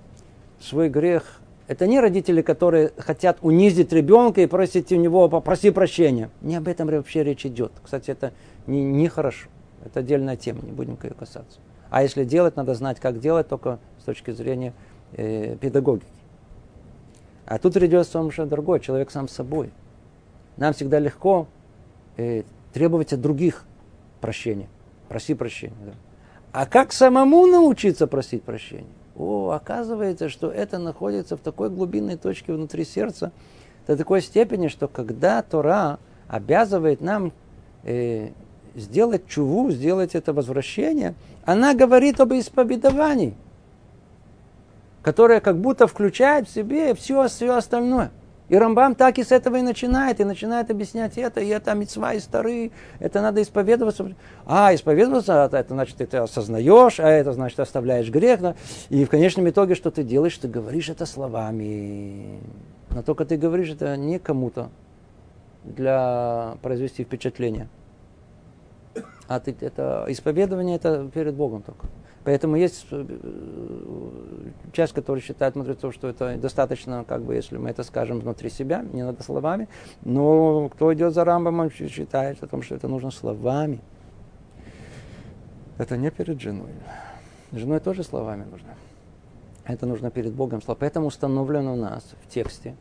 свой грех. Это не родители, которые хотят унизить ребенка и просить у него попроси прощения. Не об этом вообще речь идет. Кстати, это не, не хорошо. Это отдельная тема, не будем ее касаться. А если делать, надо знать, как делать, только с точки зрения э, педагогики. А тут идет совершенно другой, человек сам собой. Нам всегда легко э, требовать от других прощения. Проси прощения. Да. А как самому научиться просить прощения? О, оказывается, что это находится в такой глубинной точке внутри сердца, до такой степени, что когда Тора обязывает нам э, сделать чуву, сделать это возвращение, она говорит об исповедовании, которое как будто включает в себе все, все остальное – и Рамбам так и с этого и начинает, и начинает объяснять это, и это мецва и старые, это надо исповедоваться. А, исповедоваться, это значит, ты осознаешь, а это значит, оставляешь грех. Да? И в конечном итоге, что ты делаешь, ты говоришь это словами. Но только ты говоришь это не кому-то для произвести впечатление. А ты, это исповедование это перед Богом только. Поэтому есть э, часть, которая считает мудрецов, что это достаточно, как бы, если мы это скажем внутри себя, не надо словами. Но кто идет за Рамбом, считает о том, что это нужно словами. Это не перед женой. Женой тоже словами нужно. Это нужно перед Богом. Поэтому установлено у нас в тексте.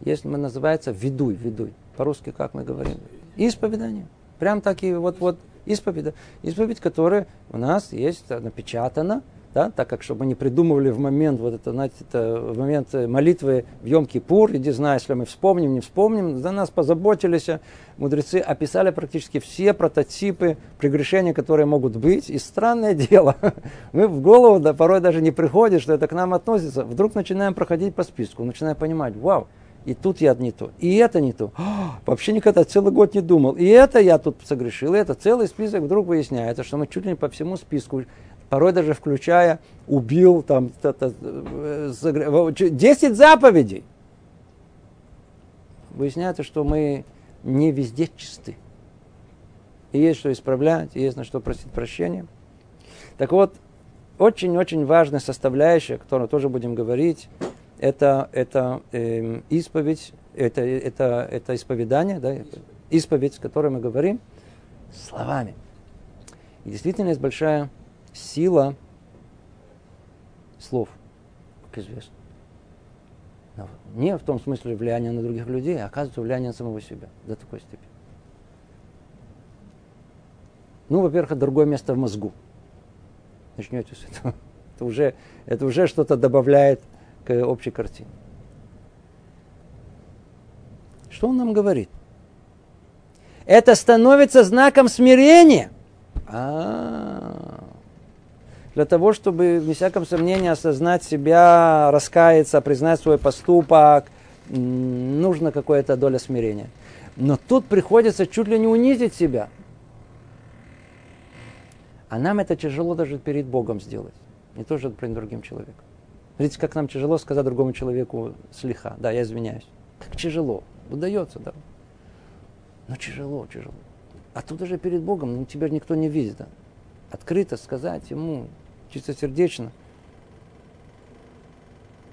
Есть, называется ведуй, ведуй. По-русски как мы говорим? Исповедание. Прям так и вот, вот исповедь. Исповедь, которая у нас есть напечатана, да, так как чтобы мы не придумывали в момент вот это, знаете, это в момент молитвы в Йом-Кипур, иди знай, если мы вспомним, не вспомним, за нас позаботились, мудрецы описали практически все прототипы прегрешения, которые могут быть, и странное (laughs) дело, мы в голову да, порой даже не приходит, что это к нам относится, вдруг начинаем проходить по списку, начинаем понимать, вау, и тут я не то, и это не то. О, вообще никогда целый год не думал. И это я тут согрешил, и это целый список вдруг выясняется, что мы чуть ли не по всему списку, порой даже включая, убил там 10 заповедей. Выясняется, что мы не везде чисты. И есть что исправлять, и есть на что просить прощения. Так вот, очень-очень важная составляющая, о которой тоже будем говорить, это, это э, исповедь, это, это, это исповедание, да, исповедь, о которой мы говорим, словами. И действительно есть большая сила слов, как известно. Но не в том смысле влияния на других людей, а оказывается влияние на самого себя до такой степени. Ну, во-первых, другое место в мозгу. Начнете с этого. (laughs) Это уже, это уже что-то добавляет к общей картине. Что он нам говорит? Это становится знаком смирения. А, для того, чтобы, без всяком сомнении, осознать себя, раскаяться, признать свой поступок, нужно какое-то доля смирения. Но тут приходится чуть ли не унизить себя. А нам это тяжело даже перед Богом сделать. Не то, что перед другим человеком. Видите, как нам тяжело сказать другому человеку слиха. Да, я извиняюсь. Как тяжело. Удается, да. Но тяжело, тяжело. А тут даже перед Богом, ну, тебя никто не видит. Да? Открыто сказать ему, чистосердечно.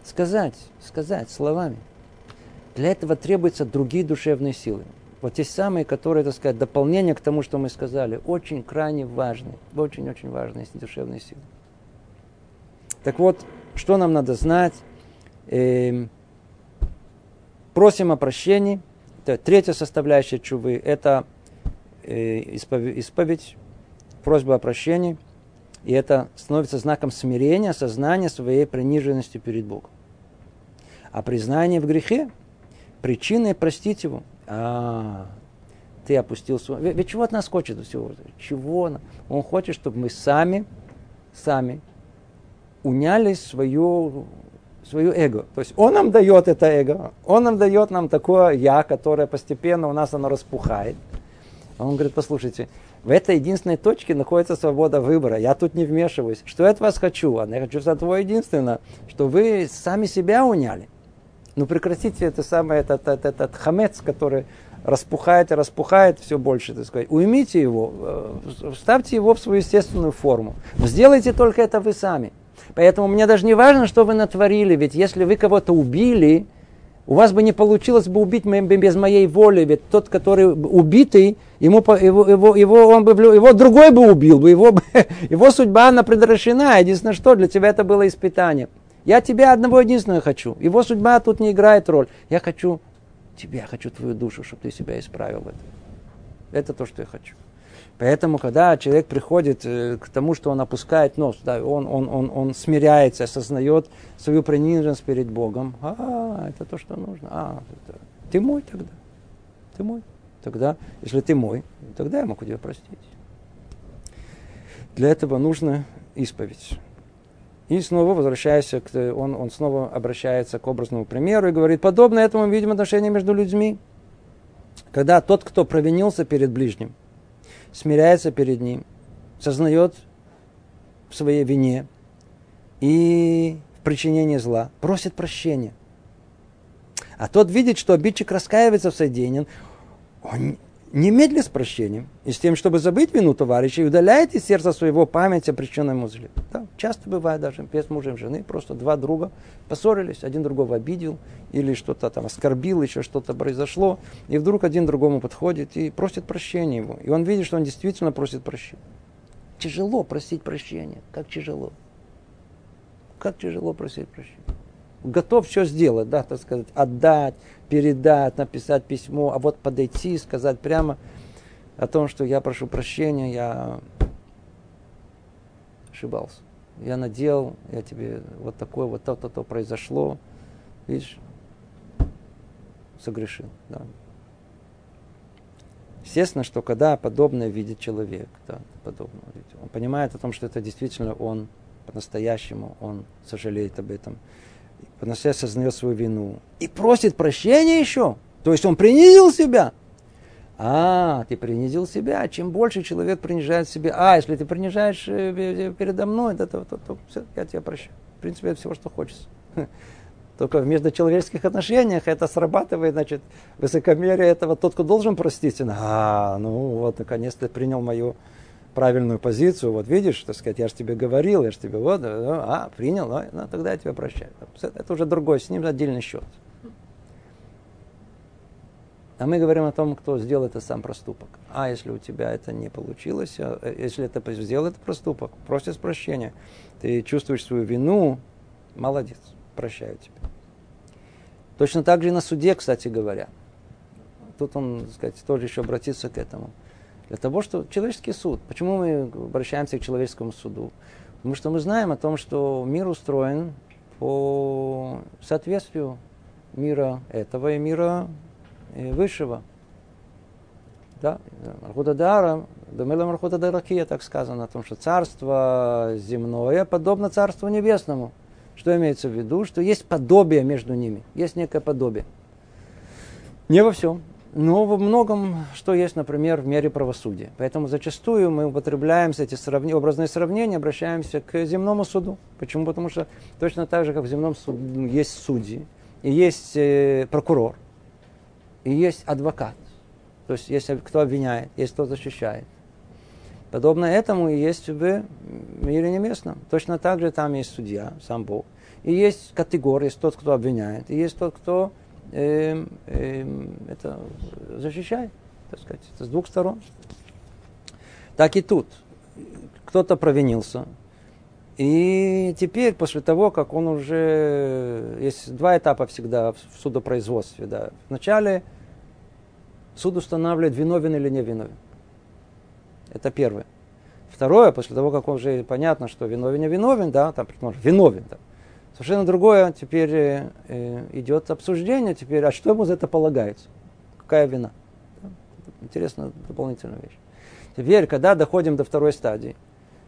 Сказать, сказать словами. Для этого требуются другие душевные силы. Вот те самые, которые, так сказать, дополнение к тому, что мы сказали, очень крайне важны, очень-очень важные душевные силы. Так вот, что нам надо знать? Эм, просим о прощении. Это третья составляющая чувы. Это э, исповедь, просьба о прощении. И это становится знаком смирения, осознания своей приниженности перед Богом. А признание в грехе причиной простить его. А, ты опустил свой... Ведь чего от нас хочет всего? Чего? Он хочет, чтобы мы сами, сами уняли свою, свою эго. То есть он нам дает это эго, он нам дает нам такое я, которое постепенно у нас оно распухает. Он говорит, послушайте, в этой единственной точке находится свобода выбора. Я тут не вмешиваюсь. Что я от вас хочу? А я хочу за твое единственное, что вы сами себя уняли. Ну прекратите это самое, этот, этот, этот хамец, который распухает и распухает все больше, так сказать. Уймите его, э, вставьте его в свою естественную форму. Сделайте только это вы сами. Поэтому мне даже не важно, что вы натворили, ведь если вы кого-то убили, у вас бы не получилось бы убить без моей воли, ведь тот, который убитый, ему, его, его, его, он бы, его другой бы убил, его, (laughs) его судьба, она предрешена. Единственное, что для тебя это было испытание. Я тебя одного единственного хочу. Его судьба тут не играет роль. Я хочу тебя, хочу твою душу, чтобы ты себя исправил в этом. Это то, что я хочу. Поэтому, когда человек приходит э, к тому, что он опускает нос, да, он, он, он, он смиряется, осознает свою приниженность перед Богом, а, это то, что нужно. А, это, ты мой тогда. Ты мой. Тогда, если ты мой, тогда я могу тебя простить. Для этого нужно исповедь. И снова возвращаясь к, он, он снова обращается к образному примеру и говорит, подобно этому мы видим отношения между людьми. Когда тот, кто провинился перед ближним, смиряется перед ним, сознает в своей вине и в причинении зла, просит прощения. А тот видит, что обидчик раскаивается в содеянном, он немедля с прощением и с тем, чтобы забыть вину товарища, и удаляет из сердца своего память о причиненном ему зле. Да, часто бывает даже без мужа и жены, просто два друга поссорились, один другого обидел, или что-то там оскорбил, еще что-то произошло, и вдруг один другому подходит и просит прощения его. И он видит, что он действительно просит прощения. Тяжело просить прощения, как тяжело. Как тяжело просить прощения готов все сделать, да, так сказать, отдать, передать, написать письмо, а вот подойти и сказать прямо о том, что я прошу прощения, я ошибался. Я надел, я тебе вот такое, вот то-то, то произошло. Видишь, согрешил. Да. Естественно, что когда подобное видит человек, да, подобное, он понимает о том, что это действительно он по-настоящему, он сожалеет об этом по-настоящему осознает свою вину и просит прощения еще. То есть он принизил себя. А, ты принизил себя. Чем больше человек принижает себя. А, если ты принижаешь э, передо мной, то, то, то, то все, я тебя прощаю. В принципе, это всего, что хочется. (laughs) Только в междучеловеческих отношениях это срабатывает, значит, высокомерие этого. Тот, кто должен простить, а, ну вот, наконец-то принял мою правильную позицию, вот видишь, так сказать, я же тебе говорил, я же тебе вот, а, принял, ну, ну, тогда я тебя прощаю. Это уже другой, с ним отдельный счет. А мы говорим о том, кто сделал это сам проступок. А если у тебя это не получилось, а, э, если это сделал этот проступок, просишь прощения, ты чувствуешь свою вину, молодец, прощаю тебя. Точно так же и на суде, кстати говоря. Тут он, так сказать, тоже еще обратится к этому. Для того, что человеческий суд. Почему мы обращаемся к человеческому суду? Потому что мы знаем о том, что мир устроен по соответствию мира этого и мира э, высшего. Да, Мархута Дара, Дамела Мархута Даракия, так сказано, о том, что царство земное подобно царству небесному. Что имеется в виду? Что есть подобие между ними, есть некое подобие. Не во всем, но во многом, что есть, например, в мере правосудия. Поэтому зачастую мы употребляем эти сравни... образные сравнения, обращаемся к земному суду. Почему? Потому что точно так же, как в земном суде есть судьи, и есть э, прокурор, и есть адвокат. То есть есть кто обвиняет, есть кто защищает. Подобно этому и есть в мире небесном. Точно так же там есть судья, сам Бог. И есть категория, есть тот, кто обвиняет, и есть тот, кто э, э, это защищает, так сказать, это с двух сторон. Так и тут. Кто-то провинился, и теперь, после того, как он уже... Есть два этапа всегда в судопроизводстве. Да. Вначале суд устанавливает, виновен или не виновен. Это первое. Второе, после того, как уже понятно, что виновен не виновен, да, там, виновен, да. Совершенно другое, теперь э, э, идет обсуждение, теперь, а что ему за это полагается? Какая вина? Интересная дополнительная вещь. Теперь, когда доходим до второй стадии,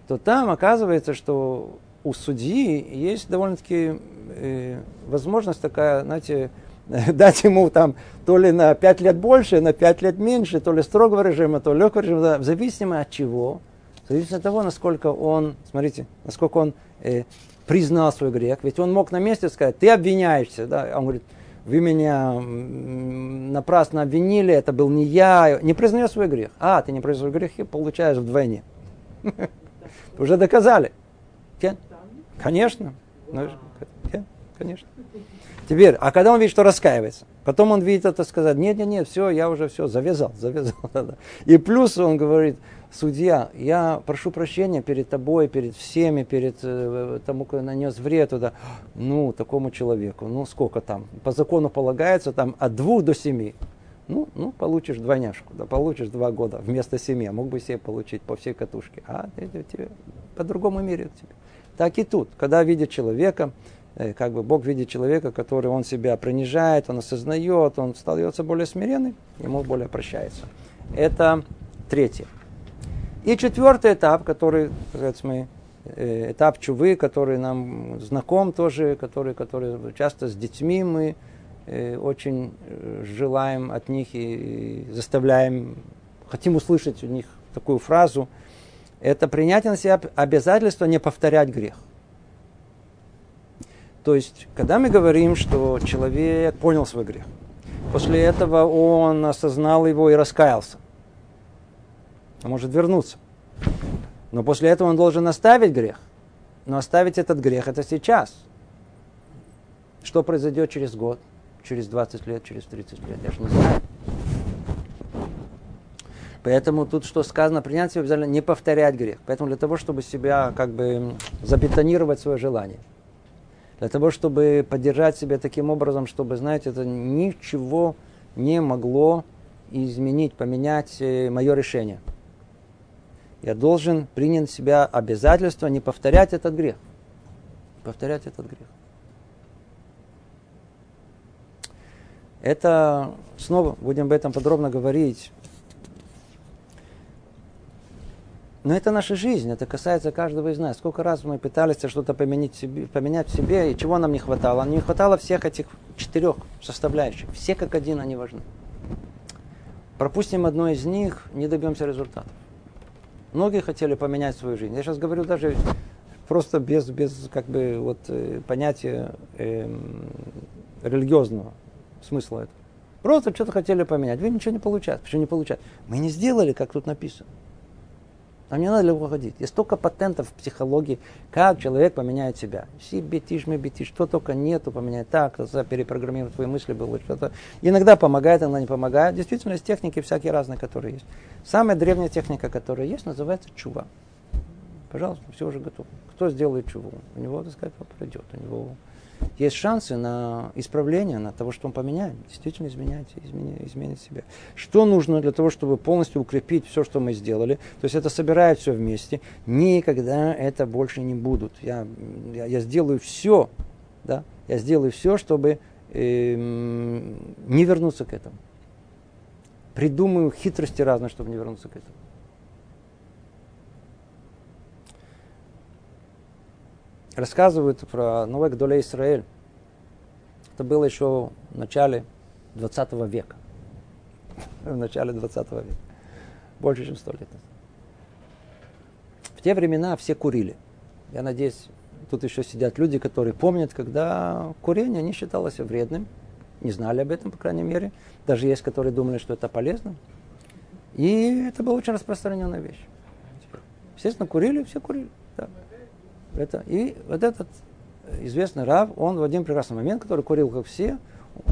то там оказывается, что у судьи есть довольно-таки э, возможность такая, знаете, (laughs) дать ему там то ли на 5 лет больше, на 5 лет меньше, то ли строгого режима, то ли легкого режима, в зависимости от чего, в от того, насколько он, смотрите, насколько он э, признал свой грех. Ведь он мог на месте сказать, ты обвиняешься. Да? Он говорит, вы меня напрасно обвинили, это был не я. Не признаю свой грех. А, ты не признал свой грех и получаешь вдвойне. (laughs) Уже доказали. Конечно. Ну, конечно. Теперь, а когда он видит, что раскаивается, потом он видит это сказать, нет, нет, нет, все, я уже все завязал, завязал. И плюс он говорит, судья, я прошу прощения перед тобой, перед всеми, перед э, тому, кто нанес вред туда, ну, такому человеку, ну, сколько там, по закону полагается там от двух до семи. Ну, ну, получишь двойняшку, да, получишь два года вместо семи, мог бы себе получить по всей катушке. А тебе по-другому меряют тебе. Так и тут, когда видит человека, э, как бы Бог видит человека, который он себя принижает, он осознает, он становится более смиренным, ему более прощается. Это третье. И четвертый этап, который, сказать, мы, э, этап чувы, который нам знаком тоже, который, который часто с детьми мы э, очень э, желаем от них и заставляем, хотим услышать у них такую фразу, это принятие на себя обязательства не повторять грех. То есть, когда мы говорим, что человек понял свой грех, после этого он осознал его и раскаялся, он может вернуться. Но после этого он должен оставить грех. Но оставить этот грех это сейчас. Что произойдет через год, через 20 лет, через 30 лет, я же не знаю. Поэтому тут что сказано, принять себе обязательно не повторять грех. Поэтому для того, чтобы себя как бы забетонировать свое желание, для того, чтобы поддержать себя таким образом, чтобы, знаете, это ничего не могло изменить, поменять э, мое решение я должен принять на себя обязательство не повторять этот грех. повторять этот грех. Это, снова будем об этом подробно говорить. Но это наша жизнь, это касается каждого из нас. Сколько раз мы пытались что-то поменять, себе, поменять в себе, и чего нам не хватало? Не хватало всех этих четырех составляющих. Все как один они важны. Пропустим одно из них, не добьемся результатов. Многие хотели поменять свою жизнь. Я сейчас говорю даже просто без, без как бы, вот, э, понятия э, религиозного смысла этого. Просто что-то хотели поменять. Вы ничего не получаете. Почему не получаете? Мы не сделали, как тут написано. Нам не надо легко ходить. Есть столько патентов в психологии, как человек поменяет себя. Си бетиш, мы бетиш, что только нету, поменять так, перепрограммировать твои мысли было что-то. Иногда помогает, иногда не помогает. Действительно, есть техники всякие разные, которые есть. Самая древняя техника, которая есть, называется чува. Пожалуйста, все уже готово. Кто сделает чуву? У него, так сказать, пройдет. У него есть шансы на исправление, на того, что он поменяет, действительно изменяет, изменит, изменит себя. Что нужно для того, чтобы полностью укрепить все, что мы сделали? То есть это собирает все вместе. Никогда это больше не будут. Я, я, я сделаю все, да, я сделаю все, чтобы э, не вернуться к этому. придумаю хитрости разные, чтобы не вернуться к этому. Рассказывают про Новый Гдоле Израиль. Это было еще в начале 20 века. (laughs) В начале 20 века. Больше, чем сто лет назад. В те времена все курили. Я надеюсь, тут еще сидят люди, которые помнят, когда курение не считалось вредным. Не знали об этом, по крайней мере. Даже есть, которые думали, что это полезно. И это была очень распространенная вещь. Естественно, курили, все курили. Да. Это, и вот этот известный Рав, он в один прекрасный момент, который курил как все,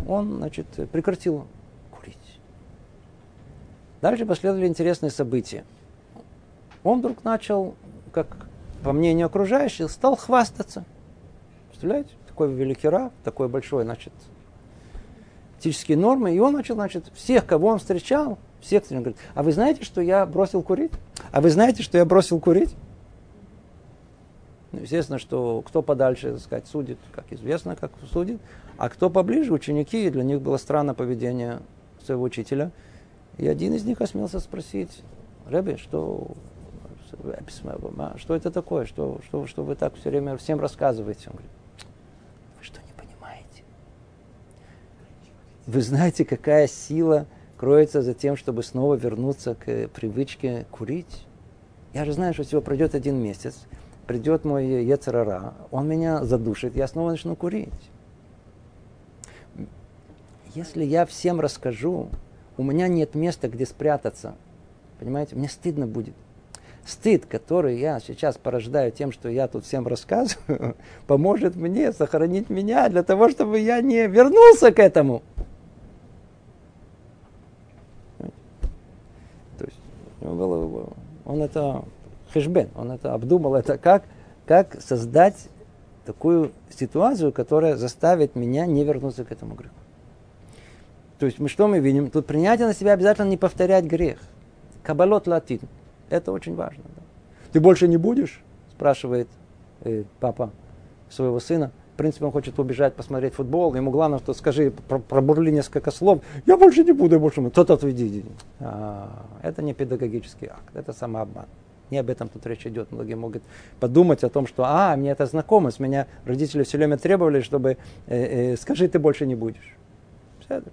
он, значит, прекратил курить. Дальше последовали интересные события. Он вдруг начал, как по мнению окружающих, стал хвастаться. Представляете? Такой великий Рав, такой большой, значит, этические нормы, и он начал, значит, всех, кого он встречал, всех, он говорит, а вы знаете, что я бросил курить? А вы знаете, что я бросил курить? Ну, естественно, что кто подальше, так сказать, судит, как известно, как судит, а кто поближе, ученики, для них было странное поведение своего учителя. И один из них осмелся спросить, Рэбби, что, что это такое, что, что, что вы так все время всем рассказываете? Он говорит, вы что, не понимаете? Вы знаете, какая сила кроется за тем, чтобы снова вернуться к привычке курить? Я же знаю, что всего пройдет один месяц, придет мой Ецерара, он меня задушит, я снова начну курить. Если я всем расскажу, у меня нет места, где спрятаться. Понимаете, мне стыдно будет. Стыд, который я сейчас порождаю тем, что я тут всем рассказываю, (laughs) поможет мне сохранить меня для того, чтобы я не вернулся к этому. То есть он это хешбен, он это обдумал, это как, как создать такую ситуацию, которая заставит меня не вернуться к этому греху. То есть мы что мы видим? Тут принятие на себя обязательно не повторять грех. Кабалот латин. Это очень важно. Да. Ты больше не будешь? Спрашивает э, папа своего сына. В принципе, он хочет убежать, посмотреть футбол. Ему главное, что скажи, пробурли несколько слов. Я больше не буду, я больше не буду. Тот отведи. А, это не педагогический акт, это самообман. Не об этом тут речь идет. Многие могут подумать о том, что а, мне это знакомо, с меня родители все время требовали, чтобы э, э, скажи, ты больше не будешь. Все это,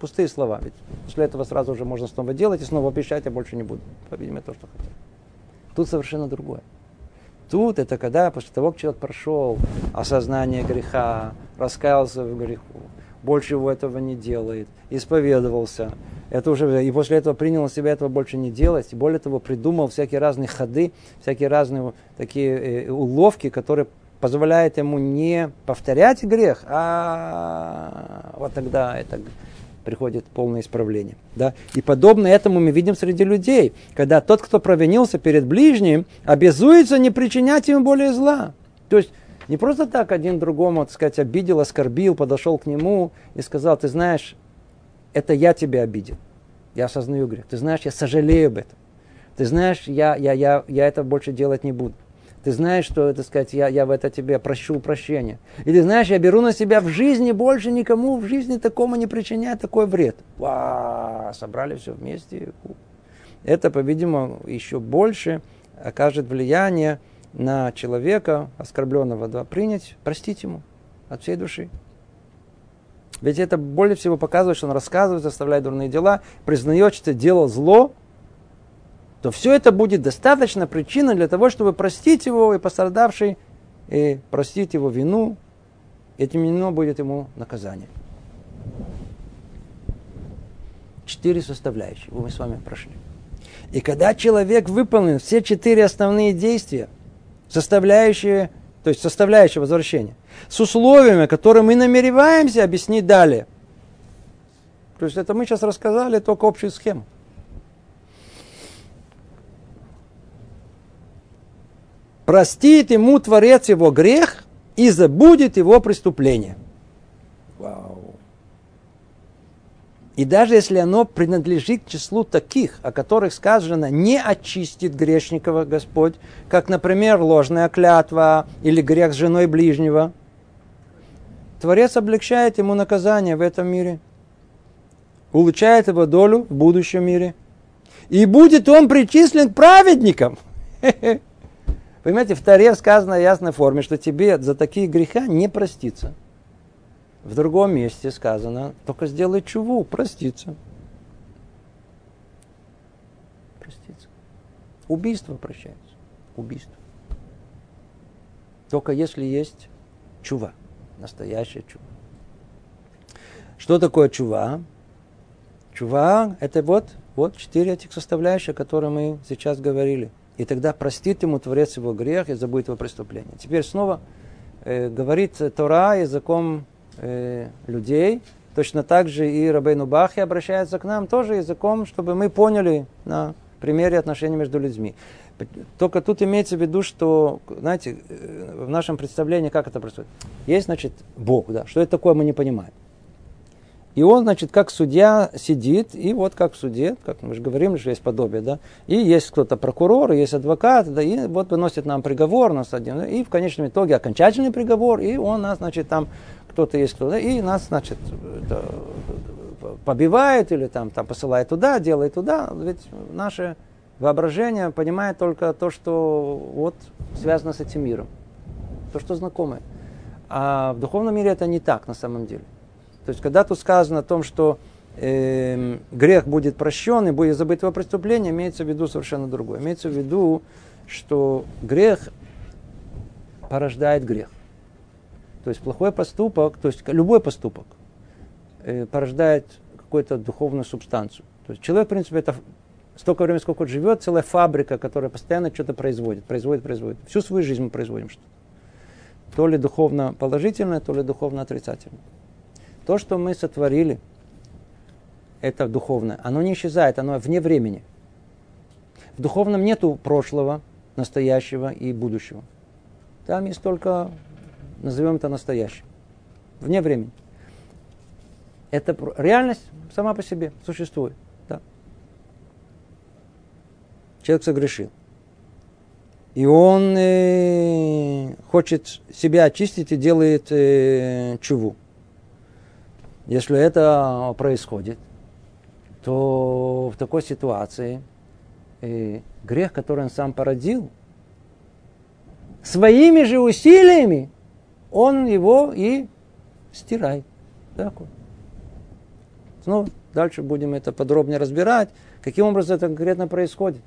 пустые слова. Ведь после этого сразу же можно снова делать и снова обещать, я больше не буду. По-видимому, то, что хотел. Тут совершенно другое. Тут это когда после того, как человек прошел осознание греха, раскаялся в греху, больше его этого не делает, исповедовался, это уже, и после этого принял на себя этого больше не делать, и более того, придумал всякие разные ходы, всякие разные такие э, уловки, которые позволяют ему не повторять грех, а вот тогда это приходит полное исправление. Да? И подобно этому мы видим среди людей, когда тот, кто провинился перед ближним, обязуется не причинять ему более зла. То есть не просто так один другому, так сказать, обидел, оскорбил, подошел к нему и сказал, ты знаешь, это я тебя обидел. Я осознаю грех. Ты знаешь, я сожалею об этом. Ты знаешь, я, я, я, я это больше делать не буду. Ты знаешь, что, так сказать, я, я в это тебе прощу прощения. И ты знаешь, я беру на себя в жизни больше никому в жизни такому не причинять такой вред. Ва, собрали все вместе. Это, по-видимому, еще больше окажет влияние на человека, оскорбленного, да, принять, простить ему от всей души. Ведь это более всего показывает, что он рассказывает, заставляет дурные дела, признает, что делал зло, то все это будет достаточно причиной для того, чтобы простить его и пострадавший, и простить его вину. Этим вино будет ему наказание. Четыре составляющие мы с вами прошли. И когда человек выполнил все четыре основные действия, составляющие, то есть составляющие возвращения, с условиями, которые мы намереваемся объяснить далее. То есть это мы сейчас рассказали только общую схему. Простит ему Творец его грех и забудет его преступление. Вау. И даже если оно принадлежит к числу таких, о которых сказано, не очистит грешникова Господь, как, например, ложная клятва или грех с женой ближнего, Творец облегчает ему наказание в этом мире. улучшает его долю в будущем мире. И будет он причислен к праведникам. (laughs) Понимаете, в Таре сказано в ясной форме, что тебе за такие греха не проститься. В другом месте сказано, только сделай чуву, проститься. Проститься. Убийство прощается. Убийство. Только если есть чува, настоящая чува. Что такое чува? Чува – это вот, вот четыре этих составляющих, о которых мы сейчас говорили. И тогда простит ему Творец его грех и забудет его преступление. Теперь снова э, говорит Тора языком э, людей. Точно так же и Рабейну Бахи обращается к нам тоже языком, чтобы мы поняли на примере отношений между людьми. Только тут имеется в виду, что, знаете, э, в нашем представлении, как это происходит. Есть, значит, Бог, да. Что это такое, мы не понимаем. И он, значит, как судья сидит, и вот как в суде, как мы же говорим, что есть подобие, да, и есть кто-то прокурор, и есть адвокат, да, и вот выносит нам приговор, нас один, и в конечном итоге окончательный приговор, и он нас, значит, там кто-то есть кто-то, и нас, значит, это, побивает или там, там посылает туда, делает туда, ведь наше воображение понимает только то, что вот связано с этим миром, то, что знакомое. А в духовном мире это не так на самом деле. То есть, когда тут сказано о том, что э, грех будет прощен и будет забыть его преступление, имеется в виду совершенно другое. Имеется в виду, что грех порождает грех. То есть плохой поступок, то есть любой поступок э, порождает какую-то духовную субстанцию. То есть человек, в принципе, это столько времени, сколько он живет, целая фабрика, которая постоянно что-то производит, производит, производит. Всю свою жизнь мы производим что-то. То ли духовно положительное, то ли духовно отрицательное. То, что мы сотворили, это духовное, оно не исчезает, оно вне времени. В духовном нету прошлого, настоящего и будущего. Там есть только, назовем это настоящим, вне времени. Это реальность сама по себе существует. Человек согрешил. И он э, хочет себя очистить и делает э, чуву. Если это происходит, то в такой ситуации э, грех, который он сам породил, своими же усилиями он его и стирает. Так вот. Снова дальше будем это подробнее разбирать, каким образом это конкретно происходит.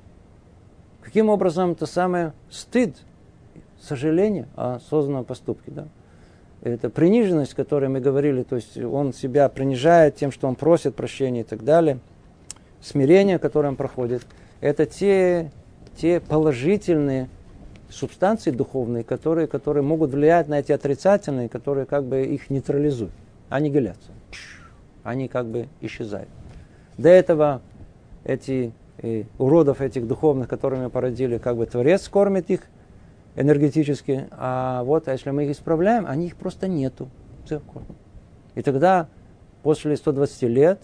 Каким образом это самое стыд, сожаление о созданном поступке. Да? это приниженность, о которой мы говорили, то есть он себя принижает тем, что он просит прощения и так далее, смирение, которое он проходит, это те, те положительные субстанции духовные, которые, которые могут влиять на эти отрицательные, которые как бы их нейтрализуют, аннигиляция. Они как бы исчезают. До этого эти э, уродов этих духовных, которыми породили, как бы Творец кормит их, энергетически, а вот а если мы их исправляем, они их просто нету. И тогда после 120 лет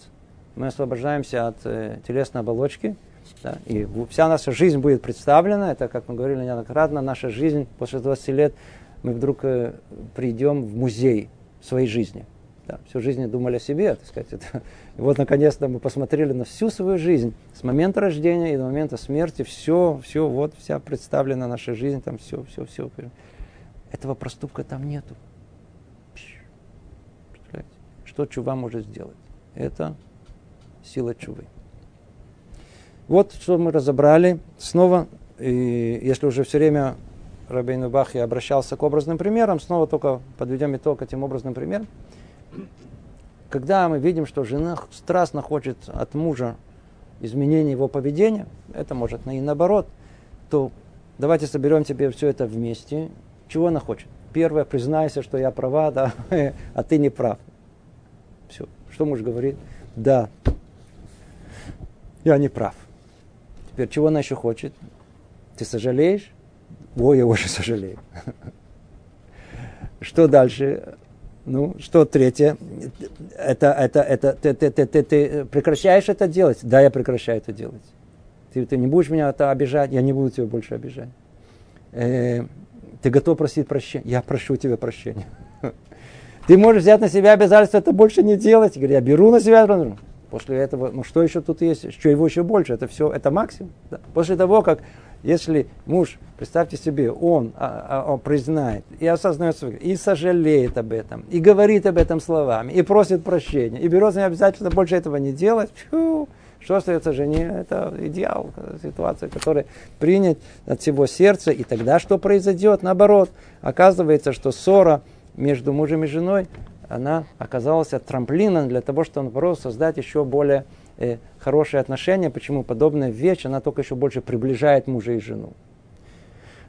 мы освобождаемся от э, телесной оболочки, да, и вся наша жизнь будет представлена, это, как мы говорили неоднократно, наша жизнь после 20 лет, мы вдруг э, придем в музей своей жизни. Да, всю жизнь думали о себе, так сказать. Это, и вот, наконец-то, мы посмотрели на всю свою жизнь, с момента рождения и до момента смерти, все, все, вот вся представлена наша жизнь, там все, все, все. Этого проступка там нету. Что чува может сделать? Это сила чувы. Вот что мы разобрали. Снова, и если уже все время Рабейну Бахи обращался к образным примерам, снова только подведем итог этим образным примерам. Когда мы видим, что жена страстно хочет от мужа изменения его поведения, это может и наоборот, то давайте соберем тебе все это вместе. Чего она хочет? Первое, признайся, что я права, да, (laughs) а ты не прав. Все. Что муж говорит? Да, я не прав. Теперь, чего она еще хочет? Ты сожалеешь? Ой, я очень (laughs) сожалею. Что дальше? Ну, что третье? Это, это, это, ты, ты, ты, ты, ты прекращаешь это делать? Да, я прекращаю это делать. Ты, ты не будешь меня это обижать, я не буду тебя больше обижать. Э, ты готов просить прощения? Я прошу тебя прощения. (laughs) Ты можешь взять на себя обязательство это больше не делать. Говорю, я беру на себя. После этого, ну что еще тут есть? Что его еще больше? Это все, это максимум. Да. После того, как если муж, представьте себе, он, а, а, он признает и осознает, и сожалеет об этом, и говорит об этом словами, и просит прощения, и берет на обязательно больше этого не делать, фу, что остается жене? Это идеал, ситуация, которая принят от всего сердца. И тогда что произойдет? Наоборот, оказывается, что ссора между мужем и женой, она оказалась трамплином для того, чтобы наоборот создать еще более э, хорошие отношения. Почему подобная вещь, она только еще больше приближает мужа и жену.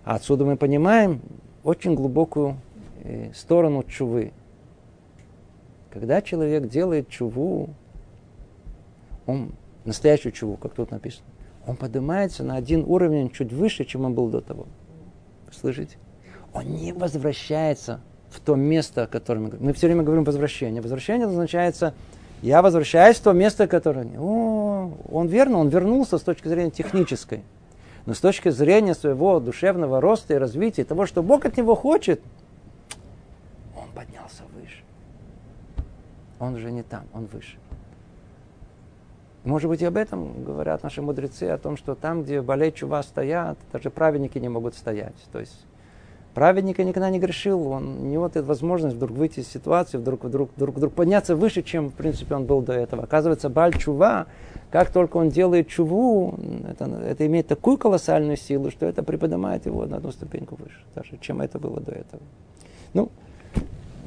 А отсюда мы понимаем очень глубокую э, сторону чувы. Когда человек делает чуву, он настоящую чуву, как тут написано, он поднимается на один уровень чуть выше, чем он был до того. Слышите? Он не возвращается в то место, о котором мы говорим. Мы все время говорим возвращение. Возвращение означается, я возвращаюсь в то место, которое... О, он верно, он вернулся с точки зрения технической. Но с точки зрения своего душевного роста и развития, того, что Бог от него хочет, он поднялся выше. Он уже не там, он выше. Может быть, и об этом говорят наши мудрецы, о том, что там, где болей чува стоят, даже праведники не могут стоять. То есть праведник никогда не грешил, он, у него эта возможность вдруг выйти из ситуации, вдруг, вдруг, вдруг, вдруг подняться выше, чем, в принципе, он был до этого. Оказывается, баль чува, как только он делает чуву, это, это имеет такую колоссальную силу, что это приподнимает его на одну ступеньку выше, даже чем это было до этого. Ну,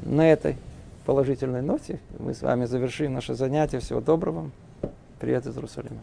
на этой положительной ноте мы с вами завершим наше занятие. Всего доброго. Привет из Иерусалима.